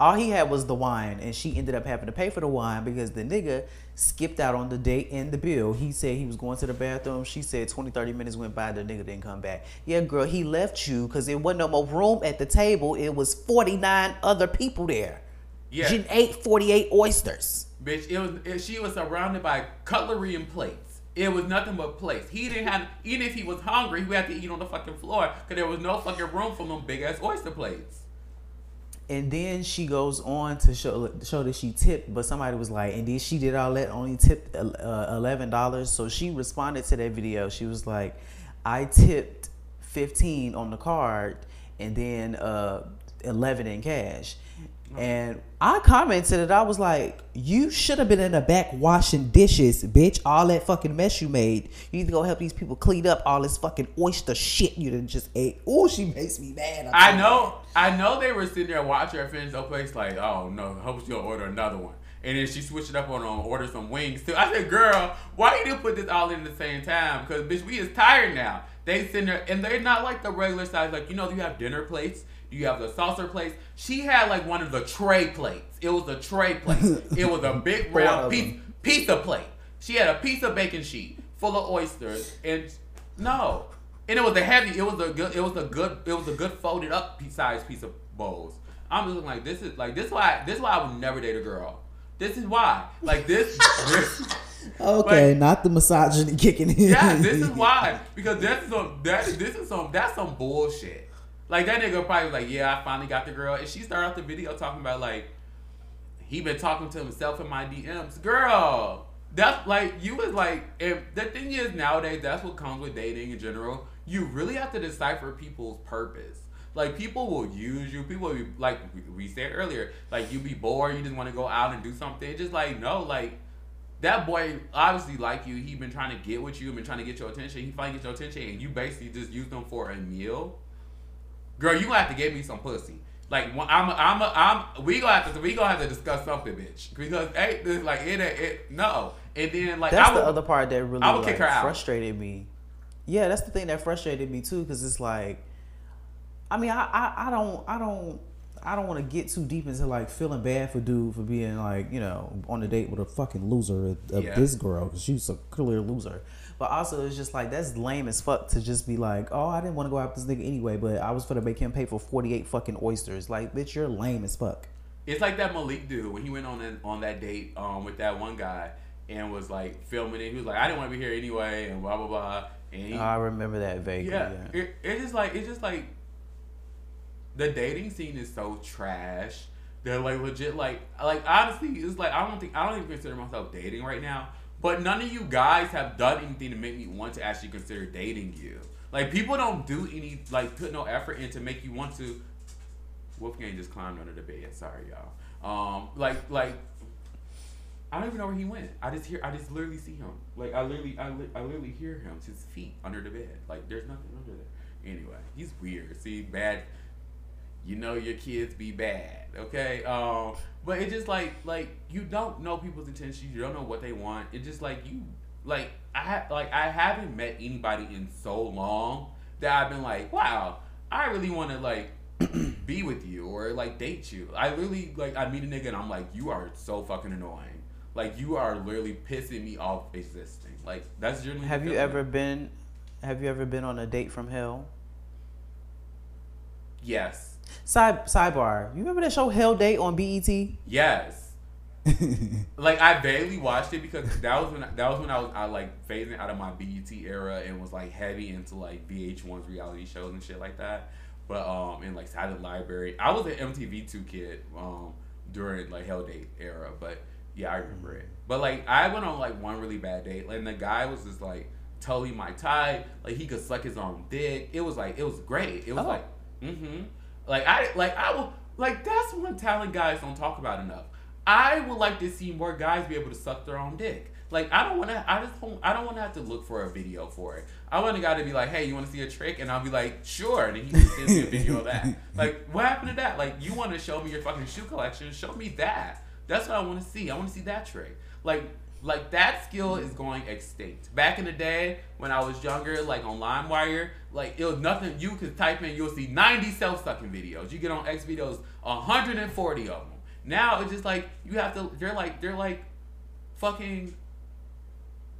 S3: All he had was the wine, and she ended up having to pay for the wine because the nigga skipped out on the date and the bill. He said he was going to the bathroom. She said 20, 30 minutes went by, the nigga didn't come back. Yeah, girl, he left you because there wasn't no more room at the table. It was 49 other people there.
S4: Yeah.
S3: She ate 48 oysters.
S4: Bitch, it was it, she was surrounded by cutlery and plates. It was nothing but plates. He didn't have even if he was hungry, he had to eat on the fucking floor because there was no fucking room for them big ass oyster plates.
S3: And then she goes on to show show that she tipped, but somebody was like, and then she did all that, only tipped uh, eleven dollars. So she responded to that video. She was like, I tipped fifteen on the card, and then uh, eleven in cash. And I commented that I was like, "You should have been in the back washing dishes, bitch. All that fucking mess you made. You need to go help these people clean up all this fucking oyster shit you done just ate." Oh, she makes me mad.
S4: I know, I know they were sitting there watching her finish the place like, oh no, hope she'll order another one. And then she switched it up on um, order some wings too. I said, girl, why you didn't put this all in the same time? Because bitch, we is tired now. They sitting there and they're not like the regular size. Like you know, you have dinner plates. You have the saucer plates. She had like one of the tray plates. It was a tray plate. it was a big round piece, pizza plate. She had a piece of bacon sheet full of oysters and no, and it was a heavy. It was a good. It was a good. It was a good folded up size piece of bowls. I'm just looking like this is like this. Is why this is why I would never date a girl. This is why. Like this. this
S3: Okay,
S4: Like-
S3: not the misogyny kicking in.
S4: yeah, this is why. Because that's some. That this is some. That's some bullshit. Like that nigga probably was like, yeah, I finally got the girl, and she started off the video talking about like he been talking to himself in my DMs. Girl, that's like you was like. If the thing is nowadays, that's what comes with dating in general. You really have to decipher people's purpose. Like people will use you. People be like we- said earlier. Like you be bored, you just want to go out and do something. Just like no, like that boy obviously like you. He been trying to get with you, been trying to get your attention. He finally gets your attention, and you basically just used him for a meal. Girl, you gonna have to give me some pussy. Like I'm, a, I'm, a, I'm. We gonna have to, we gonna have to discuss something, bitch. Because hey, this, like it, it, no. And then like
S3: That's
S4: I would,
S3: the other part that really
S4: I would
S3: like,
S4: kick her out.
S3: frustrated me. Yeah, that's the thing that frustrated me too, because it's like, I mean, I, I, I don't, I don't, I don't want to get too deep into like feeling bad for dude for being like you know on a date with a fucking loser of
S4: Yeah.
S3: this girl because she's a clear loser. But also it's just like that's lame as fuck to just be like, oh, I didn't want to go out with this nigga anyway, but I was gonna make him pay for forty eight fucking oysters. Like, bitch, you're lame as fuck.
S4: It's like that Malik dude when he went on an, on that date um, with that one guy and was like filming it. He was like, I didn't want to be here anyway, and blah blah blah. And he,
S3: I remember that vaguely.
S4: yeah,
S3: Yeah.
S4: It, it's just like it's just like the dating scene is so trash. They're like legit like like honestly, it's like I don't think I don't even consider myself dating right now. But none of you guys have done anything to make me want to actually consider dating you. Like people don't do any like put no effort in to make you want to. Wolfgang just climbed under the bed. Sorry, y'all. Um, like like I don't even know where he went. I just hear I just literally see him. Like I literally I, li- I literally hear him. His feet under the bed. Like there's nothing under there. Anyway, he's weird. See, bad. You know your kids be bad, okay? Um, but it's just like like you don't know people's intentions. You don't know what they want. it's just like you like I ha- like I haven't met anybody in so long that I've been like, wow, I really want to like be with you or like date you. I literally like I meet a nigga and I'm like, you are so fucking annoying. Like you are literally pissing me off existing. Like that's generally.
S3: Have you ever been? Have you ever been on a date from hell?
S4: Yes.
S3: Side sidebar. You remember that show Hell Date on BET?
S4: Yes. like I barely watched it because that was when that was when I was I like phasing out of my BET era and was like heavy into like VH1's reality shows and shit like that. But um in like Silent Library, I was an MTV two kid um during like Hell Date era. But yeah, I remember it. But like I went on like one really bad date, and the guy was just like totally my type. Like he could suck his own dick. It was like it was great. It was
S3: Oh.
S4: like mm-hmm. Like I like I will like that's one talent guys don't talk about enough. I would like to see more guys be able to suck their own dick. Like I don't want to. I just don't. I don't want to have to look for a video for it. I want a guy to be like, "Hey, you want to see a trick?" And I'll be like, "Sure." And then he sends me a video of that. Like, what happened to that? Like, you want to show me your fucking shoe collection? Show me that. That's what I want to see. I want to see that trick. Like, like that skill is going extinct. Back in the day when I was younger, like on LimeWire, like it was nothing. You could type in, you'll see 90 self sucking videos. You get on X videos, 140 of them. Now it's just like you have to. They're like they're like fucking.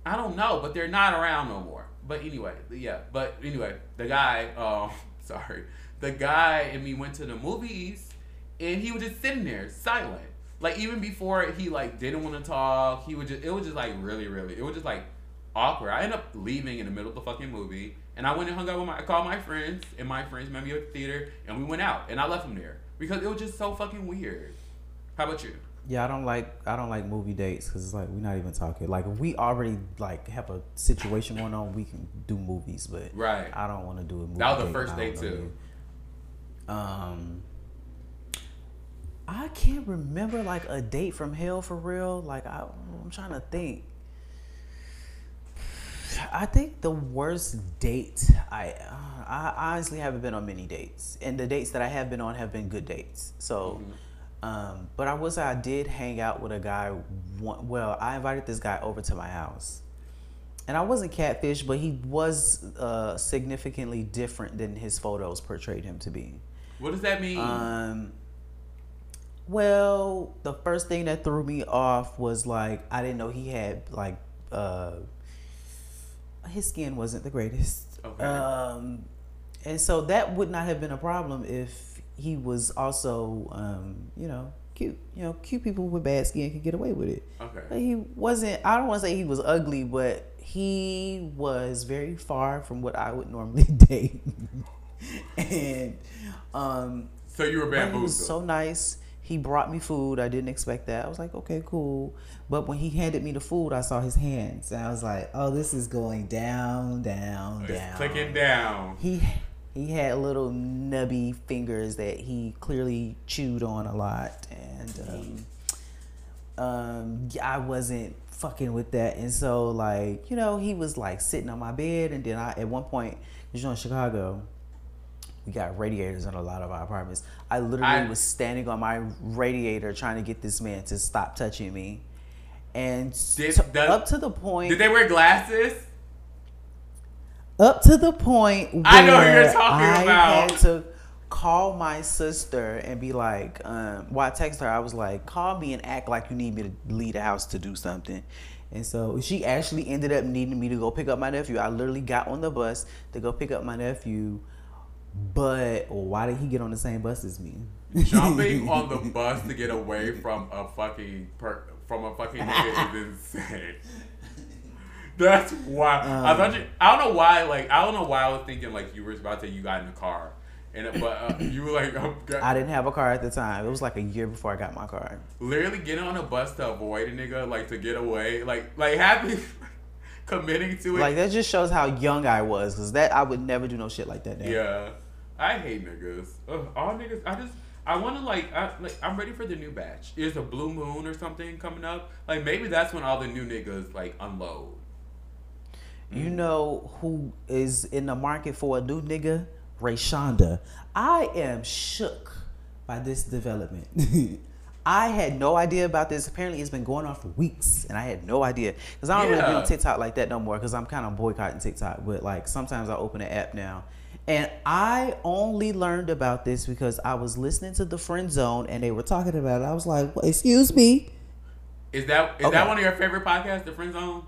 S4: I don't know, but they're not around no more. But anyway, yeah. But anyway, the guy. Um, sorry, the guy and me went to the movies, and he was just sitting there silent. Like even before he like didn't want to talk, he would just. It was just like really, really. It was just like awkward. I ended up leaving in the middle of the fucking movie, and I went and hung out with my. I called my friends, and my friends met me at the theater, and we went out, and I left them there because it was just so fucking weird. How about you?
S3: Yeah, I don't like I don't like movie dates because it's like we're not even talking. Like if we already like have a situation going on, we can do movies, but
S4: Right.
S3: I don't want to do a movie.
S4: That was the first date, too.
S3: you. Um, I can't remember like a date from hell for real. Like I, I'm trying to think. I think the worst date I I honestly haven't been on many dates, and the dates that I have been on have been good dates. So, um, but I was I did hang out with a guy. One, well, I invited this guy over to my house, and I wasn't catfish, but he was uh, significantly different than his photos portrayed him to be.
S4: What does that mean?
S3: Um, well, the first thing that threw me off was like I didn't know he had like uh, his skin wasn't the greatest.
S4: Okay.
S3: Um, and so that would not have been a problem if he was also, um, you know, cute. You know, cute people with bad skin can get away with it.
S4: Okay.
S3: But he wasn't. I don't want to say he was ugly, but he was very far from what I would normally date. and um,
S4: so you were
S3: but he
S4: bamboozled.
S3: was so nice. He brought me food. I didn't expect that. I was like, okay, cool. But when he handed me the food, I saw his hands, and I was like, oh, this is going down, down,
S4: It's
S3: down.
S4: clicking down.
S3: He he had little nubby fingers that he clearly chewed on a lot, and um, um, I wasn't fucking with that. And so, like, you know, he was like sitting on my bed, and then I, at one point, you know, in Chicago, we got radiators in a lot of our apartments. I literally
S4: I-
S3: was standing on my radiator trying to get this man to stop touching me, and
S4: Did
S3: to-
S4: the-
S3: up to the point.
S4: Did they wear glasses?
S3: up to the point where
S4: I know who you're talking
S3: I
S4: about.
S3: had to call my sister and be like, um, well, I text her. I was like, call me and act like you need me to leave the house to do something. And so she actually ended up needing me to go pick up my nephew. I literally got on the bus to go pick up my nephew. But why did he get on the same bus as me?
S4: Jumping on the bus to get away from a fucking per- from a fucking nigga is insane. That's why I thought you. I don't know why. Like I don't know why I was thinking like you were about to say you got in the car, and it- but uh, you were like oh.
S3: I didn't have a car at the time. It was like a year before I got my car.
S4: literally getting on a bus to avoid a nigga, like to get away, like like happy committing to it.
S3: Like that just shows how young I was, cause that I would never do no shit like that. Now.
S4: Yeah, I hate niggas. Ugh, all niggas. I just. I want to like, I, like. I'm ready for the new batch. Is a blue moon or something coming up? Like maybe that's when all the new niggas like unload.
S3: You know who is in the market for a new nigga? Ray Shonda. I am shook by this development. I had no idea about this. Apparently, it's been going on for weeks, and I had no idea because I don't really be on TikTok like that no more. Because I'm kind of boycotting TikTok, but like sometimes I open the app now, and I only learned about this because I was listening to the Friend Zone, and they were talking about it. I was like, well, "Excuse me."
S4: Is that is
S3: Okay.
S4: that one of your favorite podcasts, The Friend Zone?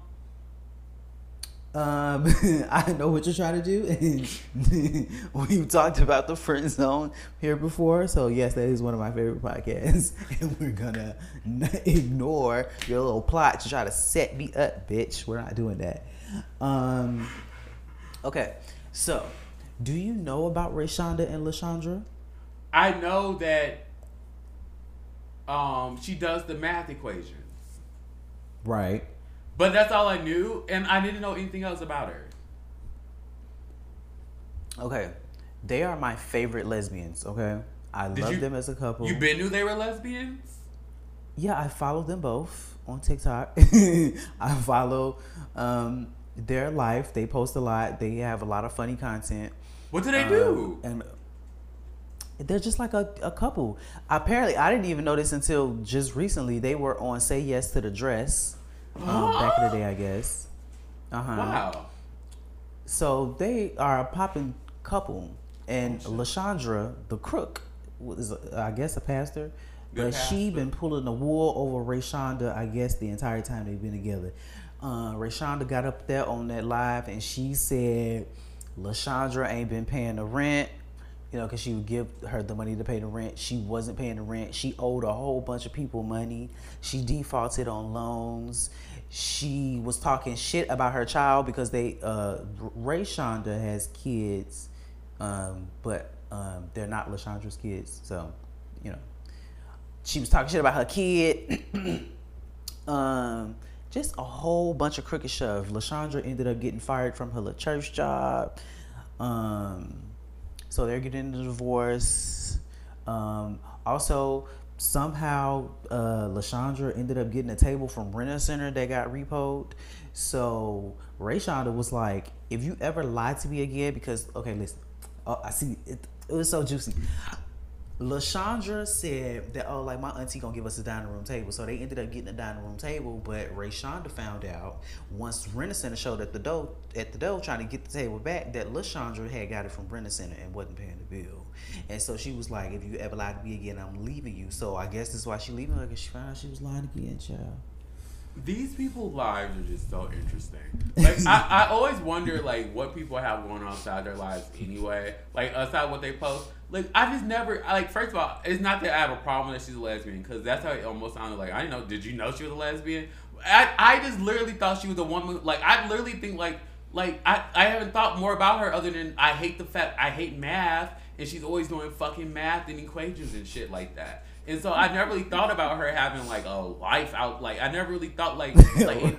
S3: Um, I know what you're trying to do, and we've talked about the friend zone here before. So yes, that is one of my favorite podcasts, and we're gonna ignore your little plot to try to set me up, bitch. We're not doing that. Um, okay, so do you know about Rayshonda and Lashandra?
S4: I know that um she does the math equations,
S3: Right.
S4: but that's all I knew, and I didn't know anything else about her.
S3: Okay, they are my favorite lesbians. Okay, I
S4: Did
S3: love
S4: you-
S3: them as a couple.
S4: You been knew they were lesbians?
S3: Yeah, I follow them both on TikTok. I follow um, their life. They post a lot. They have a lot of funny content.
S4: What do they
S3: Um,
S4: do?
S3: And they're just like a, a couple. Apparently, I didn't even know this until just recently. They were on Say Yes to the Dress um, back in the day, I guess. Uh huh.
S4: Wow.
S3: So they are a popping couple, and
S4: Oh,
S3: Lashandra, the crook, was I guess a pastor,
S4: Good
S3: but she been pulling the wool over Rayshonda. I guess the entire time they've been together. Uh, Rayshonda got up there on that live, and she said Lashandra ain't been paying the rent. You know, because she would give her the money to pay the rent. She wasn't paying the rent. She owed a whole bunch of people money. She defaulted on loans. She was talking shit about her child because they, uh, Ray Shonda has kids, um, but um, they're not Lashandra's kids. So, you know, she was talking shit about her kid. um, just a whole bunch of crooked stuff. Lashandra ended up getting fired from her church job. Um, so they're getting a divorce. Um, also, somehow uh, Lashandra ended up getting a table from Rent-A-Center that got repoed. So Ray Shonda was like, "If you ever lie to me again, because okay, listen, oh, I see it, it was so juicy." Lashandra said that oh like my auntie gonna give us a dining room table, so they ended up getting a dining room table. But Ray Shonda found out once Rent-A-Center showed at the door at the door trying to get the table back that Lashandra had got it from Rent-A-Center and wasn't paying the bill. And so she was like, "If you ever lie to me again, I'm leaving you." So I guess that's why she leaving her because she found out she was lying again, child.
S4: These people's lives are just so interesting. Like I, I always wonder like what people have going on outside their lives anyway. Like aside what they post. Like I just never like first of all, it's not that I have a problem that she's a lesbian because that's how it almost sounded like. I didn't know. Did you know she was a lesbian? I I just literally thought she was a woman. Like I literally think like like I I haven't thought more about her other than I hate the fact I hate math and she's always doing fucking math and equations and shit like that. And so I never really thought about her having like a life out. Like I never really thought like like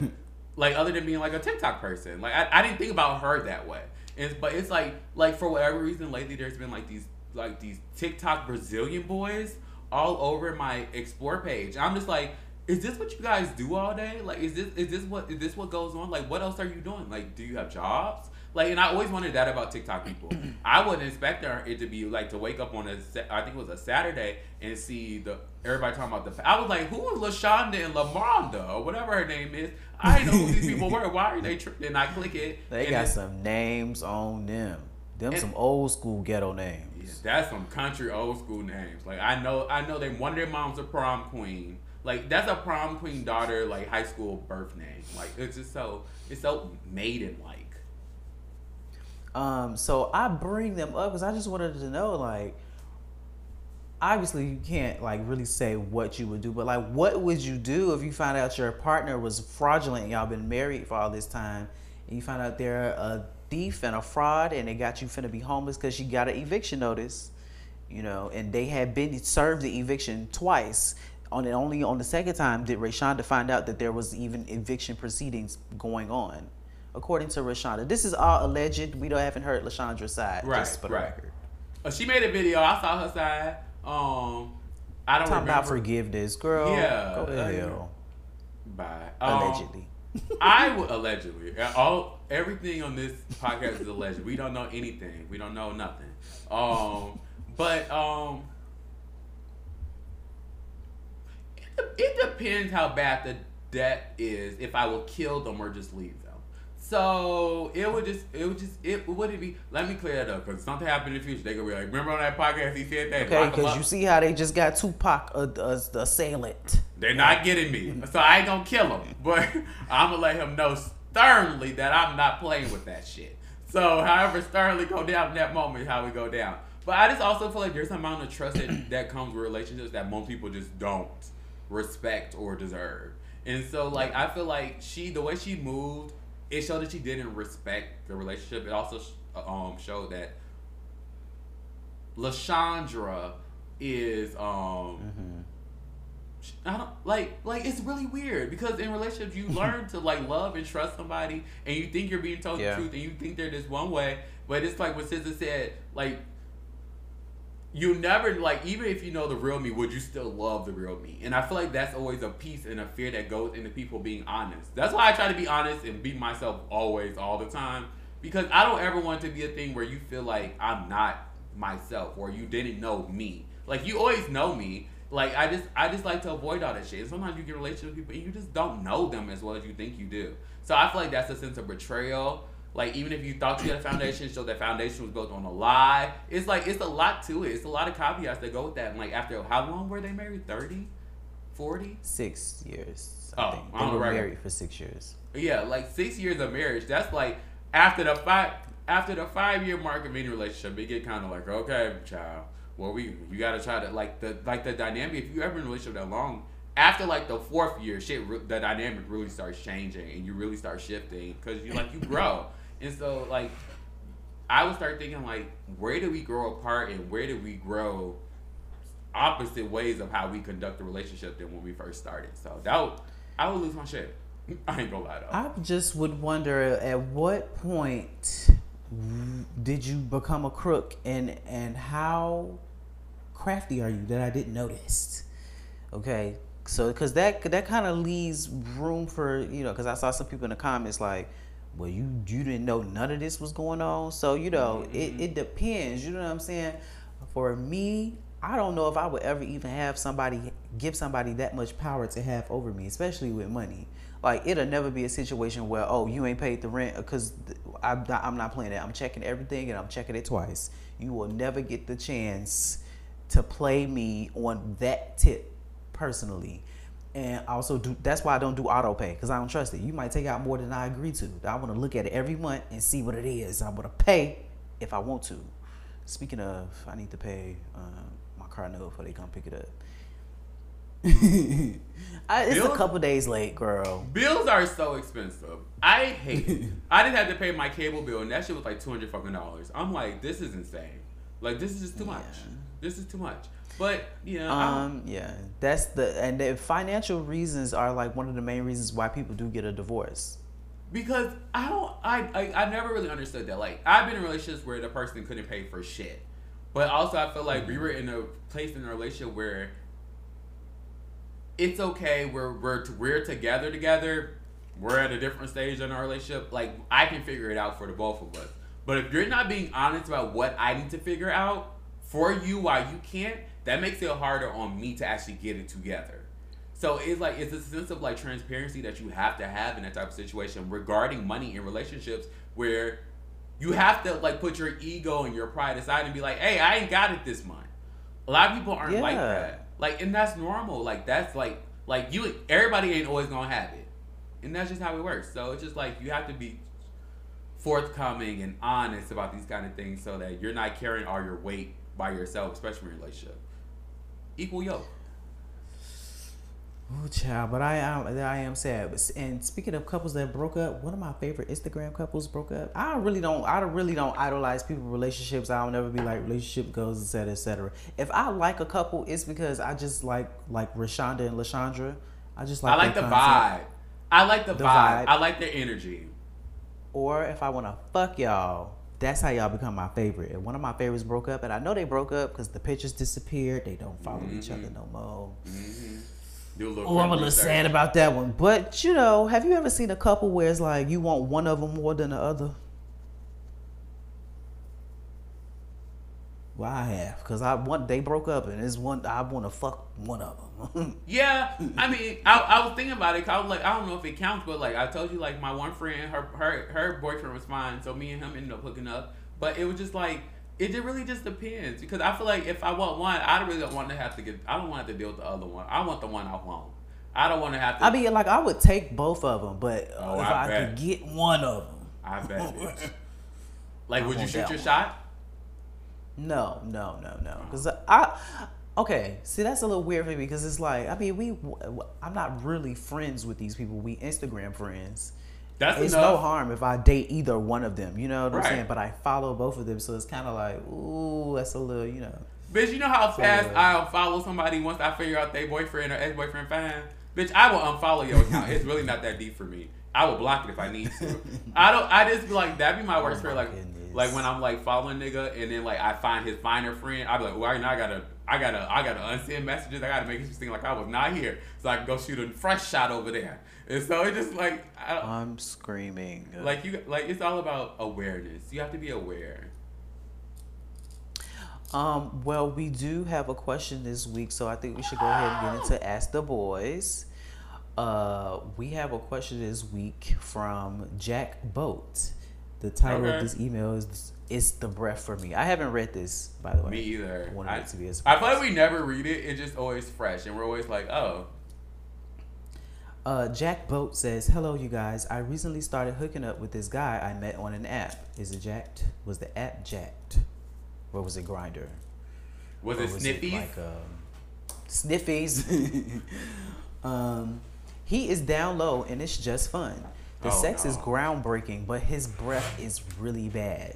S4: like other than being like a TikTok person. Like I, I didn't think about her that way. And but it's like like for whatever reason lately there's been like these like these TikTok Brazilian boys all over my explore page. I'm just like, is this what you guys do all day? Like is this is this what is this what goes on? Like what else are you doing? Like do you have jobs? Like and I always wondered that about TikTok people. I wouldn't expect it to be like to wake up on a I think it was a Saturday and see the everybody talking about the. I was like, who is Lashonda and Lamonda or whatever her name is? I know who these people were. Why are they tripping? And I click it.
S3: They got some names on them. Them
S4: And-
S3: some old school ghetto names.
S4: Yeah, that's some country old school names. Like I know, I know they one of their moms a prom queen. Like that's a prom queen daughter, like high school birth name. Like it's just so it's so maiden like.
S3: Um, so I bring them up because I just wanted to know, like, obviously you can't like really say what you would do, but like, what would you do if you found out your partner was fraudulent and y'all been married for all this time, and you found out they're a thief and a fraud, and they got you finna be homeless because you got an eviction notice, you know, and they had been served the eviction twice. On it only on the second time did Rayshonda find out that there was even eviction proceedings going on according to Rashonda. This is all alleged. We don't haven't heard Lashandra's side.
S4: Right,
S3: just for the
S4: right.
S3: record.
S4: Uh, she made a video. I saw her side. Um, I don't
S3: Talking
S4: remember.
S3: about forgiveness, girl.
S4: Yeah,
S3: Go to
S4: uh,
S3: hell.
S4: Bye. Um,
S3: Allegedly.
S4: I would allegedly. Uh, All everything on this podcast is alleged. We don't know anything. We don't know nothing. Um, but um, it, it depends how bad the debt is. If I will kill them or just leave them. So it would just, it would just, it would it be? Let me clear that up because something happened in the future. They gonna be like, remember on that podcast he said that.
S3: Okay, because you see how they just got Tupac, uh, uh, the assailant.
S4: They're not getting me. So I ain't gonna kill him. But I'm gonna let him know sternly that I'm not playing with that shit. So however sternly go down in that moment how we go down. But I just also feel like there's an amount of trust that, that comes with relationships that most people just don't respect or deserve. And so like I feel like she the way she moved, it showed that she didn't respect the relationship. It also um showed that Lashandra is um I don't like like it's really weird because in relationships you learn to like love and trust somebody and you think you're being told
S3: Yeah.
S4: the truth and you think they're this one way, but it's like what SZA said, like you never like even if you know the real me, would you still love the real me? And I feel like that's always a piece and a fear that goes into people being honest. That's why I try to be honest and be myself always all the time. Because I don't ever want to be a thing where you feel like I'm not myself or you didn't know me. Like you always know me. Like I just I just like to avoid all that shit. And sometimes you get relationships with people and you just don't know them as well as you think you do. So I feel like that's a sense of betrayal. Like even if you thought you had a foundation, so that foundation was built on a lie. It's like it's a lot to it. It's a lot of caveats that go with that. And like after how long were they married? 30? 40?
S3: Six years.
S4: Oh,
S3: I think.
S4: on
S3: They were married for six years.
S4: Yeah, like six years of marriage. That's like after the five after the five year mark of any relationship, it get kind of like okay, child. Well, we you gotta try to like the like the dynamic. If you ever in a relationship that long, after like the fourth year, shit, the dynamic really starts changing and you really start shifting because you like you grow. And so like, I would start thinking like, where do we grow apart and where do we grow opposite ways of how we conduct a relationship than when we first started. So that would, I would lose my shit. I ain't gonna lie though.
S3: I just would wonder at what point did you become a crook and and how crafty are you that I didn't notice? Okay, so because that that kind of leaves room for you know because I saw some people in the comments like, well you you didn't know none of this was going on. So you know it mm-hmm. it depends. You know what I'm saying? For me, I don't know if I would ever even have somebody give somebody that much power to have over me, especially with money. Like it'll never be a situation where oh you ain't paid the rent because I'm not, I'm not playing that. I'm checking everything and I'm checking it twice. You will never get the chance to play me on that tip personally. And also do that's why I don't do auto pay because I don't trust it. You might take out more than I agree to. I want to look at it every month and see what it is. I'm gonna pay if I want to. Speaking of, I need to pay uh, my car note before they come pick it up. I, it's
S4: Bill-
S3: a couple days late, girl.
S4: Bills are so expensive. I hate it. I just had to pay my cable bill, and that shit was like two hundred fucking dollars. I'm like, this is insane. Like, this is just too much. This is too much. But you know,
S3: Um, yeah, that's the and the financial reasons are like one of the main reasons why people do get a divorce.
S4: because I don't, I, I, I never really understood that. Like, I've been in relationships where the person couldn't pay for shit, but also I feel like we were in a place in a relationship where it's okay. We're we're we're together together. We're at a different stage in our relationship. Like I can figure it out for the both of us. But if you're not being honest about what I need to figure out for you while you can't, that makes it harder on me to actually get it together. So it's like it's a sense of like transparency that you have to have in that type of situation regarding money in relationships where You have to like put your ego and your pride aside and be like, "Hey, I ain't got it this month." A lot of people aren't like that. Like, and that's normal. Like, that's like, like you. Everybody ain't always gonna have it, and that's just how it works. So it's just like you have to be forthcoming and honest about these kind of things, so that you're not carrying all your weight by yourself, especially in a relationship. Equal yoke.
S3: Oh, child, but I am I am sad. And speaking of couples that broke up, one of my favorite Instagram couples broke up. I really don't I really don't idolize people relationships. I'll never be like relationship goes, etc. etc. If I like a couple, it's because I just like like Rashonda and Lashandra. I just like
S4: I like the
S3: their
S4: vibe. I like the,
S3: The
S4: vibe.
S3: vibe.
S4: I like their energy.
S3: Or if I want to fuck y'all, that's how y'all become my favorite. And one of my favorites broke up, and I know they broke up because the pictures disappeared. They don't follow each other no more.
S4: Do oh, a little
S3: Oh, I'm a little sad about that one. But you know, have you ever seen a couple where it's like you want one of them more than the other? Well, I have, cause I want they broke up, and it's one I want to fuck one of them.
S4: Yeah, I mean, I, I was thinking about it. I was like, I don't know if it counts, but like I told you, like my one friend, her her her boyfriend was fine, so me and him ended up hooking up. But it was just like it really just depends because I feel like if I want one, I really don't want to have to get. I don't want to deal with the other one. I want the one I want. I don't want to have to.
S3: I mean, like I would take both of them, but uh,
S4: Oh,
S3: if
S4: I
S3: I, could get one of them,
S4: I bet. Like,
S3: I
S4: would you shoot your
S3: one.
S4: shot?
S3: No, no, no, no. Because I, okay, see, that's a little weird for me because it's like, I mean, we, I'm not really friends with these people. We Instagram friends.
S4: That's
S3: it's
S4: enough.
S3: no harm if I date either one of them. You know what
S4: Right.
S3: I'm saying? But I follow both of them, so it's kind of like, ooh, that's a little, you know.
S4: Bitch, you know how fast
S3: uh,
S4: I'll follow somebody once I figure out their boyfriend or ex boyfriend fine? Bitch, I will unfollow your account. it's really not that deep for me. I will block it if I need to. I don't. I just be like that'd be my worst
S3: Oh
S4: fear. Like,
S3: goodness.
S4: like when I'm like following nigga and then like I find his finer friend. I'd be like, well, now I gotta, I gotta, I gotta unsend messages. I gotta make it seem like I was not here, so I can go shoot a fresh shot over there. And so it just like, I,
S3: I'm screaming.
S4: like you, like it's all about awareness. You have to be aware.
S3: Um, well, we do have a question this week, so I think we should go ahead and get into Ask the Boys. Uh, we have a question this week from Jack Boat. The title
S4: Okay.
S3: of this email is "It's the breath for me." I haven't read this, by the way.
S4: Me either.
S3: I
S4: I,
S3: to be as
S4: I feel like we never read it. It's just always fresh, and we're always like, oh,
S3: Uh, Jack Boat says, "Hello, you guys. I recently started hooking up with this guy I met on an app. Is it jacked? Was the app jacked, or was it Grindr?
S4: was
S3: Or
S4: it Sniffy?
S3: like um, Sniffies? um, he is down low and it's just fun. The
S4: Oh,
S3: sex is groundbreaking, but his breath is really bad.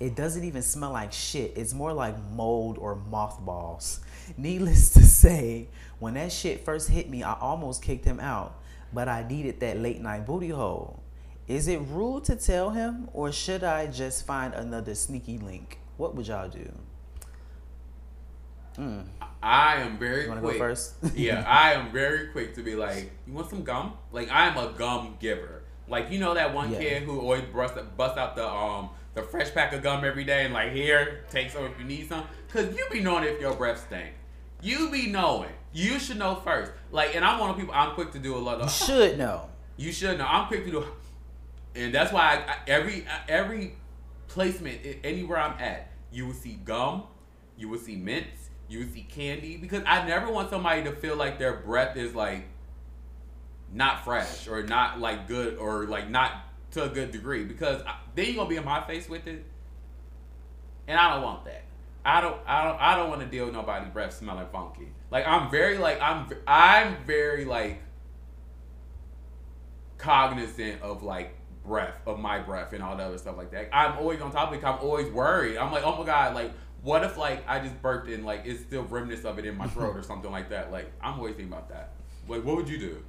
S3: It doesn't even smell like shit. It's more like mold or mothballs. Needless to say, when that shit first hit me, I almost kicked him out, but I needed that late night booty hole. Is it rude to tell him, or should I just find another sneaky link? What would y'all do? Hmm.
S4: I am very
S3: You
S4: quick.
S3: first?
S4: yeah, I am very quick to be like, you want some gum? Like I am a gum giver. Like you know that one
S3: Yeah.
S4: kid who always bust bust out the um the fresh pack of gum every day and like here take some if you need some. Cause you be knowing if your breath stink. You be knowing. You should know first. Like and I'm one of the people I'm quick to do a lot of.
S3: You should know.
S4: You should know. I'm quick to do, and that's why I, I, every every placement anywhere I'm at, you will see gum, you will see mints, you will see candy because I never want somebody to feel like their breath is like not fresh or not like good or like not to a good degree because then you're gonna be in my face with it, and I don't want that. I don't, I don't, I don't want to deal with nobody breath smelling funky. Like I'm very like I'm, I'm very like cognizant of like breath of my breath and all the other stuff like that. I'm always on top of it. I'm always worried. I'm like, oh my god, like what if like I just burped and like it's still remnants of it in my throat or something like that. Like I'm always thinking about that. Like what would you do?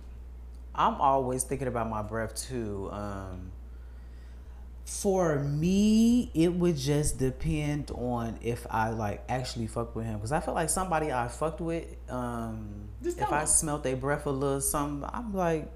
S3: I'm always thinking about my breath too. Um, for me, it would just depend on if I like actually fuck with him. Cause I feel like somebody I fucked with, um, if I smelt their breath a little something, I'm like,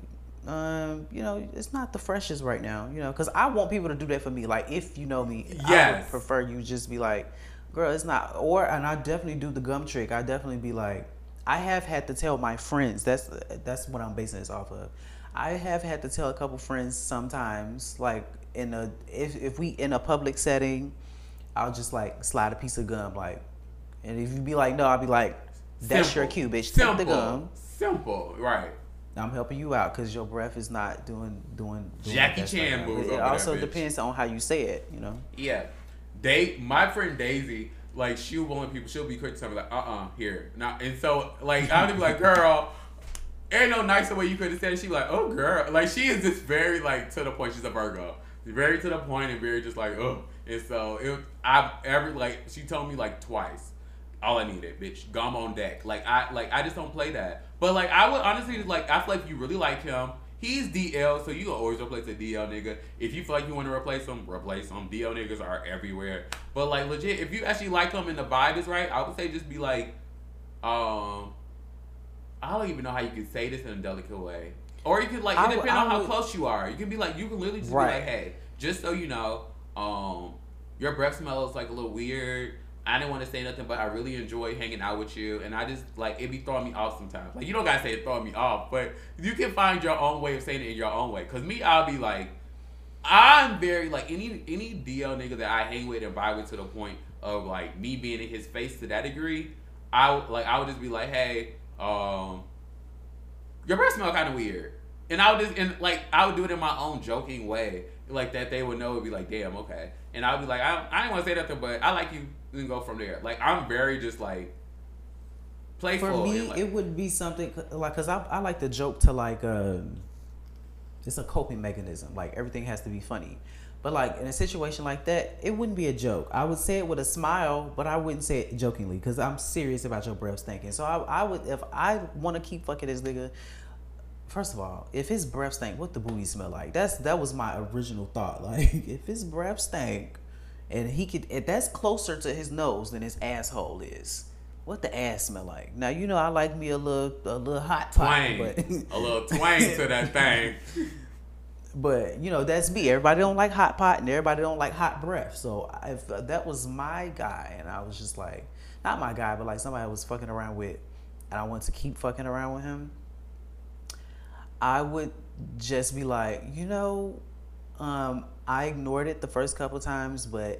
S3: um, you know, it's not the freshest right now. You know, cause I want people to do that for me. Like if you know me, I would prefer you just be like, girl, it's not. Or and I definitely do the gum trick. I definitely be like, I have had to tell my friends. That's that's what I'm basing this off of. I have had to tell a couple friends sometimes, like in a if if we in a public setting, I'll just like slide a piece of gum like, and if you be like no, I'll be like, that's your cue,
S4: Simple.
S3: bitch. Take
S4: Simple.
S3: the gum.
S4: Simple, right?
S3: I'm helping you out because your breath is not doing doing. doing
S4: Jackie Chan
S3: right.
S4: moves
S3: It
S4: over
S3: also depends on how you say it. You know.
S4: Yeah. They my friend Daisy, like she'll want people, she'll be quick to tell me like, uh uh here. Now and so like I'll be like, girl, ain't no nicer way you could have said it. She like, oh girl. Like she is just very like to the point, she's a Virgo. Very to the point and very just like, oh. And so it I every like she told me like twice. All I needed, bitch, gum on deck. Like I like I just don't play that. But like I would honestly like I feel like you really like him, he's DL, so you can always replace a DL nigga. If you feel like you want to replace him, replace him. DL niggas are everywhere. But like legit, if you actually like him and the vibe is right, I would say just be like, um, I don't even know how you could say this in a delicate way. Or you could like it depends on how
S3: would-
S4: close you are. You can be like you can literally just be like, hey, just so you know, um, your breath smells like a little weird. I didn't want to say nothing, but I really enjoy hanging out with you, and I just like it be throwing me off sometimes. Like you don't gotta say it throwing me off, but you can find your own way of saying it in your own way. Cause me, I'll be like, I'm very like any any DL nigga that I hang with and vibe with to the point of like me being in his face to that degree. I like I would just be like, hey, um, your breath smell kind of weird, and I would just and like I would do it in my own joking way, like that they would know it'd be like, damn, okay, and I'd be like, I I didn't want to say nothing, but I like you, and go from there. Like I'm very just like playful.
S3: For me,
S4: like,
S3: it would be something like because I, I like to joke to like um, it's a coping mechanism. Like everything has to be funny, but like in a situation like that, it wouldn't be a joke. I would say it with a smile, but I wouldn't say it jokingly because I'm serious about your breath stinking. So I, I would if I want to keep fucking this nigga. First of all, if his breath stank, what the booty smell like? That's that was my original thought. Like if his breath stank, and he could, if that's closer to his nose than his asshole is, what the ass smell like? Now you know I like me a little a little hot pot, but
S4: a little twang to that thing.
S3: but you know that's me. Everybody don't like hot pot, and everybody don't like hot breath. So if that was my guy, and I was just like, not my guy, but like somebody I was fucking around with, and I want to keep fucking around with him, I would just be like, you know, um, I ignored it the first couple times, but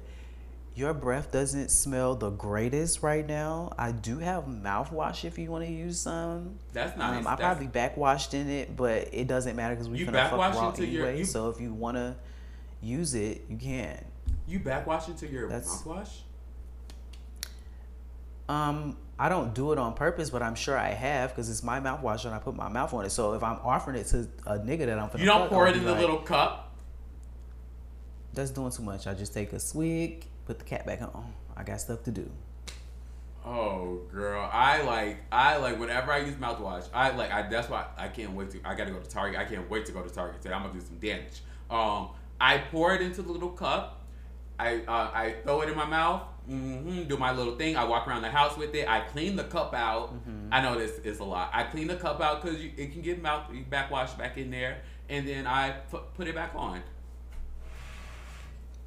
S3: your breath doesn't smell the greatest right now. I do have mouthwash if you want to use some.
S4: That's nice.
S3: Um, I probably backwashed in it, but it doesn't matter because we
S4: You
S3: finna fuck raw
S4: into your-
S3: anyway.
S4: you-
S3: So if you wanna use it, you can.
S4: You backwash into your
S3: That's-
S4: mouthwash?
S3: Um, I don't do it on purpose, but I'm sure I have because it's my mouthwash and I put my mouth on it. So if I'm offering it to a nigga that I'm finna
S4: You don't
S3: fuck,
S4: pour it in the
S3: like,
S4: little cup.
S3: That's doing too much. I just take a swig, put the cap back on. I got stuff to do.
S4: Oh girl, I like I like whenever I use mouthwash, I like I that's why I can't wait to I gotta go to Target. I can't wait to go to Target today. I'm gonna do some damage. Um, I pour it into the little cup. I uh, I throw it in my mouth. hmm do my little thing. I walk around the house with it. I clean the cup out. I know this is a lot. I clean the cup out because it can get mouth backwash back in there, and then I pu- put it back on.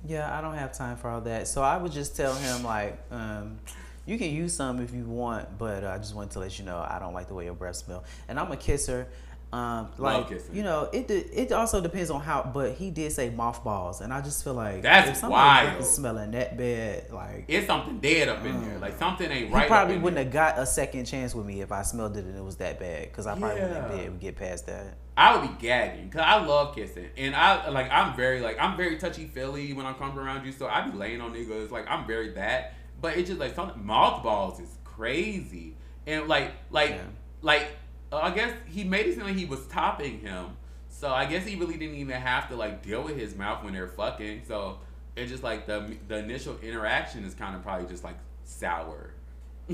S3: Yeah, I don't have time for all that. So I would just tell him like, um, you can use some if you want, but uh, I just wanted to let you know I don't like the way your breath smell. And I'm a kisser. Um, like you know, it it also depends on how. But he did say mothballs, and I just feel like
S4: That's
S3: if
S4: wild.
S3: is smelling that bad, like
S4: It's something dead up in there. Like something ain't right. he probably
S3: wouldn't
S4: there.
S3: have got a second chance with me if I smelled it and it was that bad, because I probably wouldn't
S4: Yeah.
S3: be able to get past that.
S4: I would be gagging because I love kissing, and I like I'm very like I'm very touchy feely when I'm come around you, so I'd be laying on niggas like I'm very that, but it's just like something mothballs is crazy, and like like
S3: Yeah.
S4: like uh, I guess he made it seem like he was topping him, so I guess he really didn't even have to like deal with his mouth when they're fucking, so it's just like the the initial interaction is kind of probably just like sour.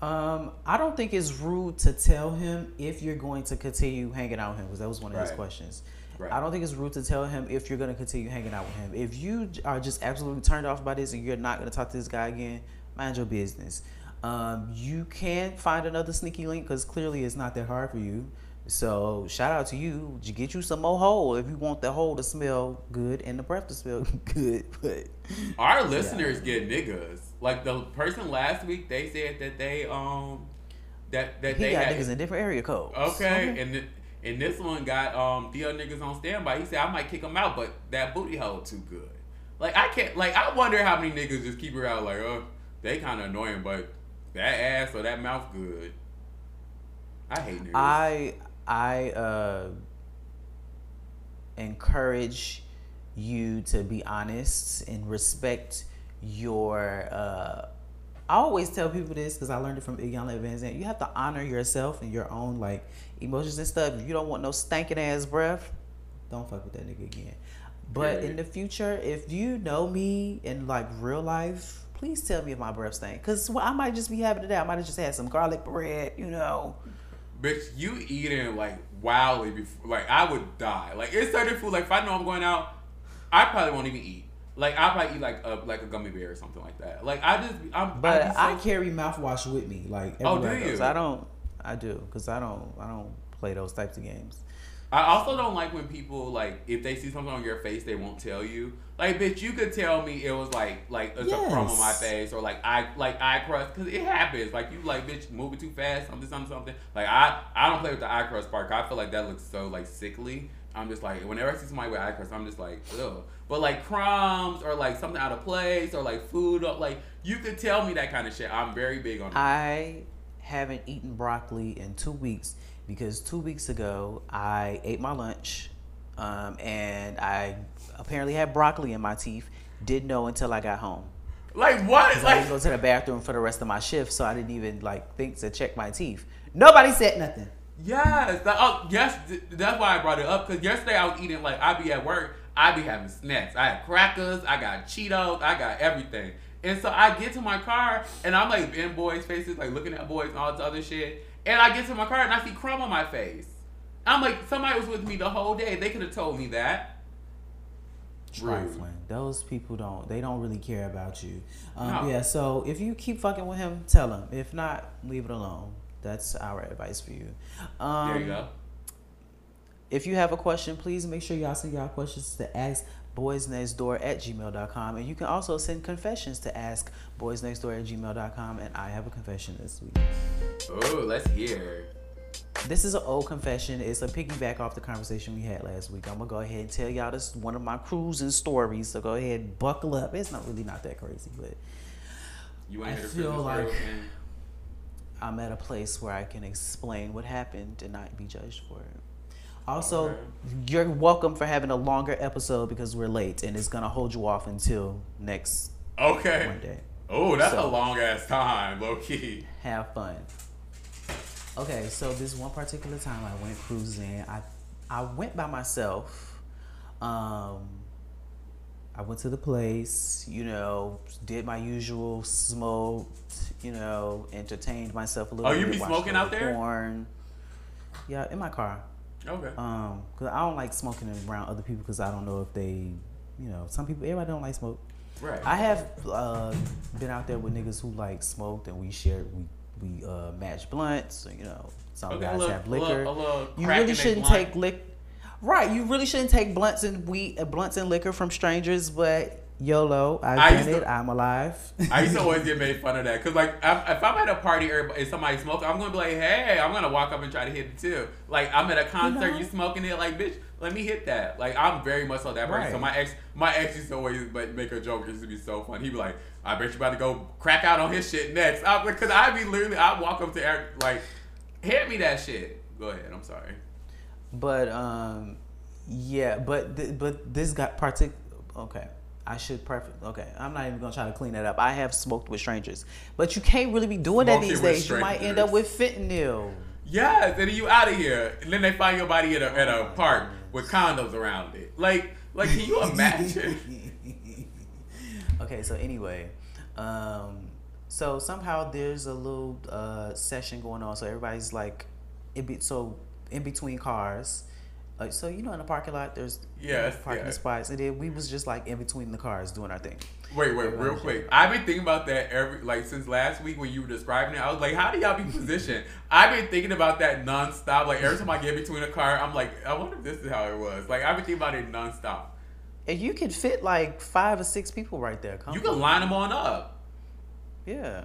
S3: Um, I don't think it's rude to tell him if you're going to continue hanging out with him because that was one of his questions.
S4: Right.
S3: I don't think it's rude to tell him if you're going to continue hanging out with him. If you are just absolutely turned off by this and you're not going to talk to this guy again, mind your business. Um, you can't find another sneaky link because clearly it's not that hard for you. So shout out to you. You get you some more hole if you want the hole to smell good and the breath to smell good. But
S4: Our listeners get niggas. Like the person last week, they said that they um that that
S3: he
S4: they
S3: got
S4: had
S3: niggas in different area codes.
S4: okay, and th- And this one got um the other niggas on standby. He said I might kick him out, but that booty hole too good. Like I can't. Like I wonder how many niggas just keep her out. Like oh, they kind of annoying, but that ass or that mouth good. I hate niggas.
S3: I I uh, encourage you to be honest and respect your. Uh, I always tell people this because I learned it from Iyanla Vanzant. You have to honor yourself and your own like emotions and stuff. If you don't want no stinking ass breath, don't fuck with that nigga again. But
S4: Yeah.
S3: in the future, if you know me in like real life, please tell me if my breath stink. Cause well, I might just be having it out. I might have just had some garlic bread, you know.
S4: Bitch, you eating like wildly before. Like I would die. Like it's certain food. Like if I know I'm going out, I probably won't even eat. Like I probably eat like a like a gummy bear or something like that. Like I just I'm.
S3: But
S4: I,
S3: I carry mouthwash with me, like
S4: Oh, do you?
S3: I don't. I do, cause I don't. I don't play those types of games.
S4: I also don't like when people like if they see something on your face they won't tell you. Like bitch, you could tell me it was like like it's a crumb on my face or like I like eye crust because it happens. Like you like bitch moving too fast something something something. Like I I don't play with the eye crust part. I feel like that looks so like sickly. I'm just like whenever I see somebody with eye crust, I'm just like ugh. But like crumbs or like something out of place or like food or like you could tell me that kind of shit. I'm very big on.
S3: I haven't eaten broccoli in two weeks because two weeks ago I ate my lunch, um, and I apparently had broccoli in my teeth. Didn't know until I got home.
S4: like what?
S3: 'Cause I didn't
S4: Like
S3: go to the bathroom for the rest of my shift, so I didn't even like think to check my teeth. Nobody said nothing.
S4: Yes, that, oh, yes. That's why I brought it up because yesterday I was eating like I be at work, I be having snacks. I had crackers, I got Cheetos, I got everything. And so I get to my car and I'm like in boys' faces, like looking at boys and all this other shit. And I get to my car and I see crumb on my face. I'm like, somebody was with me the whole day. They could have told me that.
S3: trifling. Those people don't. They don't really care about you. Um,
S4: No.
S3: Yeah. So if you keep fucking with him, tell him. If not, leave it alone. That's our advice for you. Um,
S4: There you go.
S3: If you have a question, please make sure y'all send y'all questions to ask boyznextdoor at gmail.com. And you can also send confessions to ask boyznextdoor at gmail.com. And I have a confession this week.
S4: Oh, let's hear.
S3: This is an old confession. It's a piggyback off the conversation we had last week. I'm gonna go ahead and tell y'all this is one of my cruising stories. So go ahead and buckle up. It's not really not that crazy, but
S4: You
S3: I
S4: to hear the
S3: feel like-. I'm at a place where I can explain what happened and not be judged for it. Also, you're welcome for having a longer episode because we're late and it's gonna hold you off until next
S4: Okay.
S3: Monday.
S4: Oh, that's a long ass time, low key.
S3: Have fun. Okay, so this one particular time I went cruising. I I went by myself. Um I went to the place, you know, did my usual, smoked, you know, entertained myself a little
S4: Oh,
S3: bit.
S4: you be smoking out there?
S3: Porn. Yeah, in my car.
S4: Okay.
S3: Um, cause I don't like smoking around other people because I don't know if they, you know, some people everybody don't like smoke.
S4: right.
S3: I have uh, been out there with niggas who like smoked and we shared we we uh, match blunts. You know, some
S4: Okay,
S3: guys
S4: little-
S3: have
S4: a little-
S3: liquor.
S4: a little
S3: you really shouldn't take liquor. Right, you really shouldn't take blunts and weed, uh, blunts and liquor from strangers. But YOLO, I've
S4: I
S3: done it.
S4: To,
S3: I'm alive.
S4: I used to always get made fun of that because, like, I'm, if I'm at a party or and somebody smoking, I'm gonna be like, "Hey, I'm gonna walk up and try to hit it too." Like, I'm at a concert,
S3: know?
S4: you smoking it, like, bitch, let me hit that. Like, I'm very much so that person. So my ex, my ex used to always but make a joke. It used to be so fun. He'd be like, "I bet you about to go crack out on his shit next," because I'd be literally, I'd walk up to Eric, like, hit me that shit. Go ahead. I'm sorry.
S3: But um, yeah, but th- but this got partic. Okay, I should perfect. Okay, I'm not even gonna try to clean that up. I have smoked with strangers, but you can't really be doing that these days. You might end up with fentanyl.
S4: Yes, and then you out of here, and then they find your body at a, at
S3: Oh
S4: a park with condoms around it. Like, like, can you imagine?
S3: okay, so anyway, um, so somehow there's a little uh, session going on. So everybody's like, in be, so in between cars. Like, so you know, in the parking lot, there's you know, parking
S4: yes.
S3: spots, and then we was just like in between the cars doing our thing.
S4: Wait, wait, real quick. I've been thinking about that every like since last week when you were describing it. I was like, how do y'all be positioned? I've been thinking about that nonstop. Like every time I get between a car, I'm like, I wonder if this is how it was. Like I've been thinking about it nonstop.
S3: And you could fit like five or six people right there.
S4: Come You can line them on up.
S3: Yeah.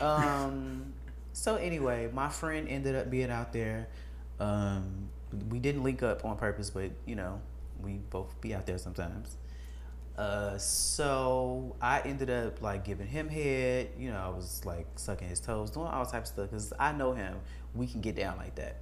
S3: Um. so anyway, my friend ended up being out there. Um. We didn't link up on purpose, but you know, we both be out there sometimes. Uh, so I ended up like giving him head. You know, I was like sucking his toes, doing all types of stuff because I know him. We can get down like that.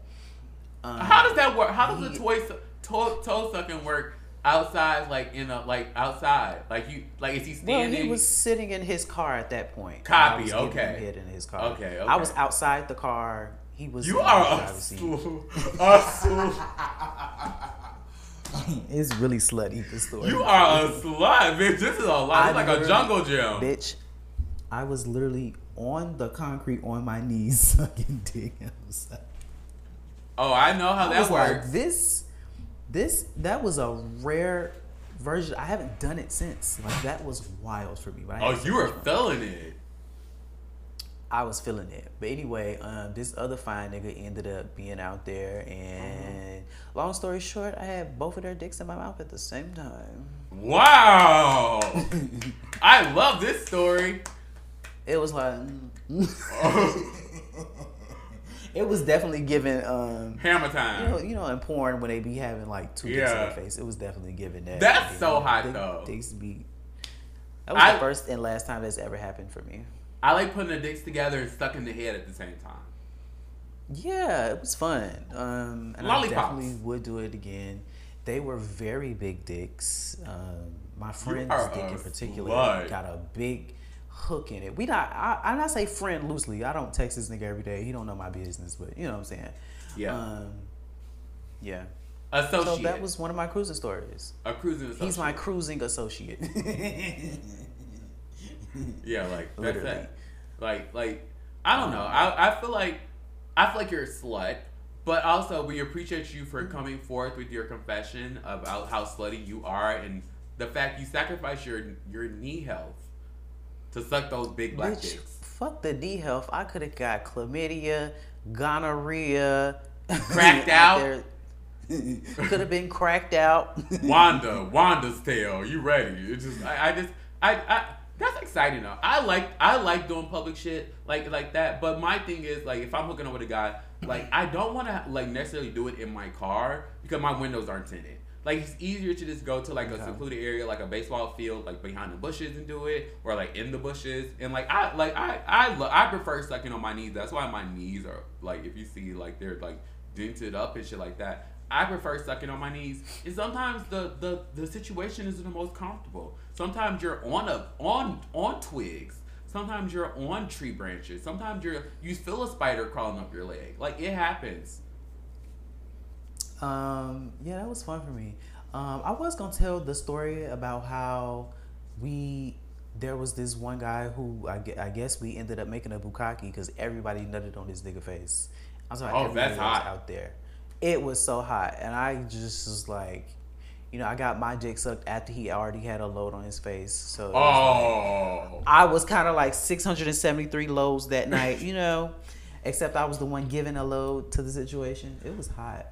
S3: Um,
S4: How does that work? How does the toy toe, toe sucking work outside? Like in a like outside? Like you like is he standing?
S3: Well, he was sitting in his car at that point.
S4: Copy, okay.
S3: head in his car.
S4: Okay,
S3: I was outside the car. He was.
S4: you are a A.
S3: It's really slutty. This story.
S4: You are a slut, bitch. This is a lot. It's like a jungle gym.
S3: bitch. I was literally on the concrete on my knees sucking dick.
S4: Oh, I know how
S3: I
S4: that
S3: was
S4: works.
S3: like, this, this, that was a rare version. I haven't done it since. Like that was wild for me.
S4: Oh, you were feeling it.
S3: I was feeling it. But anyway, um, this other fine nigga ended up being out there, and long story short, I had both of their dicks in my mouth at the same time.
S4: Wow. I love this story.
S3: It was like, it was definitely given. Um,
S4: Hammer
S3: you
S4: time.
S3: know, you know, in porn when they be having like two dicks in
S4: Yeah.
S3: their face, it was definitely given that.
S4: That's
S3: You
S4: so hot,
S3: dick-
S4: though.
S3: Dicks be. That was
S4: I-
S3: the first and last time that's ever happened for me.
S4: I like putting the dicks together and stuck in the head at the same time.
S3: Yeah, it was fun. Um, and
S4: Lollipops.
S3: I definitely would do it again. They were very big dicks. Um, my friend's dick in particular
S4: slut.
S3: got a big hook in it. We not. I, I not say friend loosely. I don't text this nigga every day. He don't know my business, but you know what I'm saying.
S4: Yeah.
S3: Um, yeah.
S4: Associate.
S3: So that was one of my cruising stories.
S4: a cruising associate.
S3: He's my cruising associate.
S4: Yeah, like that's it. Like, like I don't know. I, I feel like I feel like you're a slut, but also we appreciate you for mm-hmm. coming forth with your confession about how slutty you are and the fact you sacrifice your your knee health to suck those big black
S3: Bitch,
S4: dicks.
S3: fuck the D health. I could have got chlamydia, gonorrhea,
S4: Cracked out?
S3: could have been cracked out.
S4: Wanda, Wanda's tale. You ready? It just I, I just I, I that's exciting though. I like I like doing public shit like like that. But my thing is like if I'm hooking up with a guy, like I don't want to like necessarily do it in my car because my windows aren't tinted. Like it's easier to just go to like a secluded area, like a baseball field, like behind the bushes and do it, or like in the bushes. And like I like I I lo- I prefer sucking on my knees. That's why my knees are like if you see like they're like dented up and shit like that. I prefer sucking on my knees. And sometimes the, the, the situation isn't the most comfortable. Sometimes you're on a on on twigs. Sometimes you're on tree branches. Sometimes you're you feel a spider crawling up your leg. Like it happens.
S3: Um, yeah, that was fun for me. Um, I was gonna tell the story about how we there was this one guy who I, I guess we ended up making a bukkake because everybody nutted on this nigga face. I'm sorry,
S4: Oh, that's hot.
S3: out there. It was so hot, and I just was like, you know, I got my dick sucked after he already had a load on his face. So was like-
S4: Oh.
S3: I was kind of like 673 loads that night, you know, except I was the one giving a load to the situation. It was hot.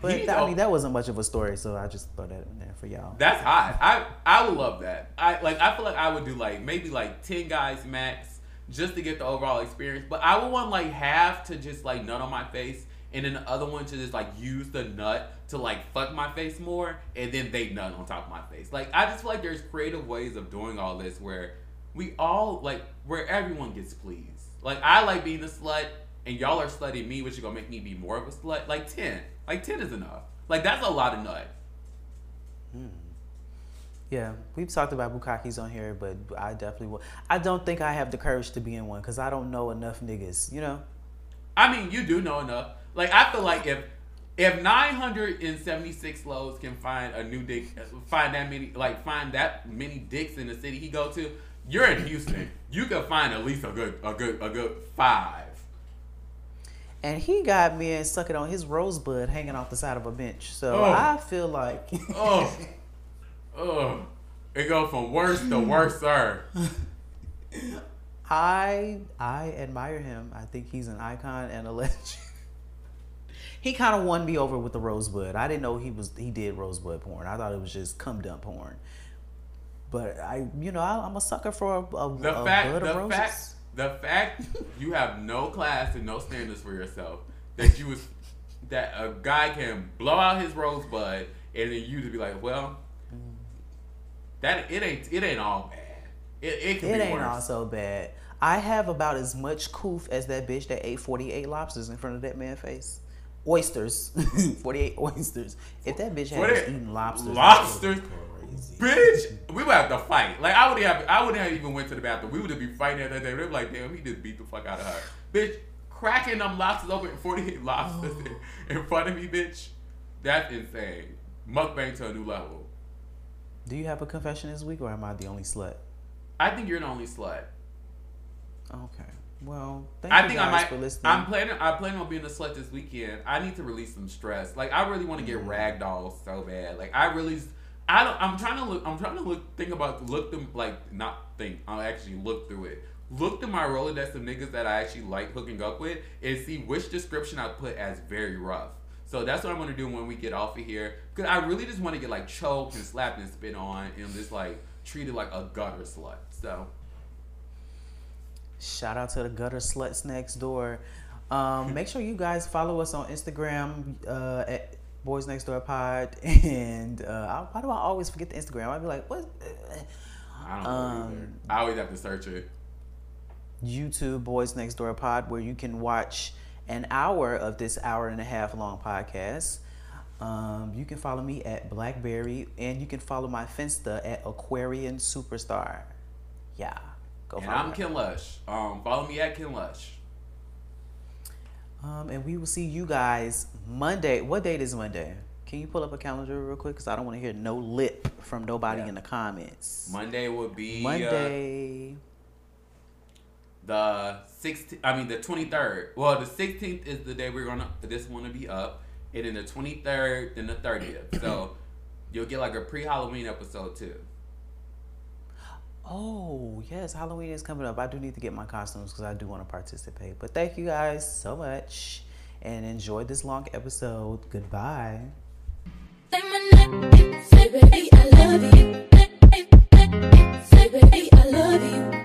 S3: But that, I
S4: oh.
S3: mean, that wasn't much of a story, so I just throw that in there for y'all.
S4: That's hot. I I would love that. I like I feel like I would do like maybe like ten guys max just to get the overall experience. But I would want like half to just like nut on my face and then the other one to just like use the nut to like fuck my face more and then they nut on top of my face. Like I just feel like there's creative ways of doing all this where we all like where everyone gets pleased. Like I like being a slut and y'all are slutting me, which is gonna make me be more of a slut. Like ten. Like ten is enough. Like that's a lot of nut. Hmm.
S3: Yeah, we've talked about bukkakes on here, but I definitely will. I don't think I have the courage to be in one because I don't know enough niggas, you know?
S4: I mean, you do know enough. Like, I feel like if if 976 loads can find a new dick, uh, find that many, like find that many dicks in the city he go to, you're in Houston. You could find at least a good, a good, a good five.
S3: And he got me and sucking on his rosebud hanging off the side of a bench. So
S4: Oh.
S3: I feel like.
S4: Oh, oh, it go from worse to worse, sir.
S3: I I admire him. I think he's an icon and a legend. He kind of won me over with the rosebud. I didn't know he was he did rosebud porn. I thought it was just cum dump porn. But I, you know, I, I'm a sucker for a, a,
S4: The
S3: a
S4: fact,
S3: bud of
S4: the
S3: roses.
S4: fact, the fact you have no class and no standards for yourself that you was that a guy can blow out his rosebud and then you to be like, well, that it ain't it ain't all bad. It it can
S3: It
S4: be
S3: ain't
S4: worse.
S3: all so bad. I have about as much coof as that bitch that ate 48 lobsters in front of that man's face. Oysters. 48 oysters. If that bitch had just eaten lobsters.
S4: lobsters, bitch. We would have to fight. Like I would have, I wouldn't have even went to the bathroom. We would have been fighting that day. They'd be like, damn, he just beat the fuck out of her, bitch. Cracking them lobsters open, forty eight lobsters in, in front of me, bitch. That's insane. Mukbang to a new level.
S3: Do you have a confession this week or am I the only slut?
S4: I think you're the only slut.
S3: Okay. Well, thank
S4: I
S3: you
S4: think
S3: guys
S4: I might.
S3: for listening.
S4: I'm planning. I'm planning on being a slut this weekend. I need to release some stress. Like I really want to get mm. ragdoll so bad. Like I really. I don't. I'm trying to look. I'm trying to look. Think about look them like not think. I'll actually look through it. Look through my Rolodex of niggas that I actually like hooking up with and see which description I put as very rough. So that's what I'm gonna do when we get off of here. Cause I really just want to get like choked and slapped and spit on and just like treated like a gutter slut. So
S3: Shout out to the gutter sluts next door. Um, make sure you guys follow us on Instagram uh, at Boyz Next Door Pod. And uh, why do I always forget the Instagram? I'd be like, what?
S4: I don't know
S3: Um,
S4: either. I always have to search it.
S3: YouTube Boyz Next Door Pod, where you can watch an hour of this hour and a half long podcast. Um, you can follow me at Blackberry, and you can follow my Finsta at Aquarian Superstar. Yeah, go
S4: And I'm
S3: her.
S4: Ken Lush. Um, follow me at Ken Lush.
S3: Um, and we will see you guys Monday. What date is Monday? Can you pull up a calendar real quick? Because I don't want to hear no lip from nobody
S4: Yeah.
S3: in the comments.
S4: Monday would be uh,
S3: Monday.
S4: the 16th. I mean the 23rd. Well, the 16th is the day we're gonna this one to be up, and then the 23rd, then the 30th. So you'll get like a pre-Halloween episode too.
S3: Oh, yes, Halloween is coming up. I do need to get my costumes because I do want to participate. But thank you guys so much and enjoy this long episode. Goodbye.
S2: Say, baby, I love you. Say, baby, I love you.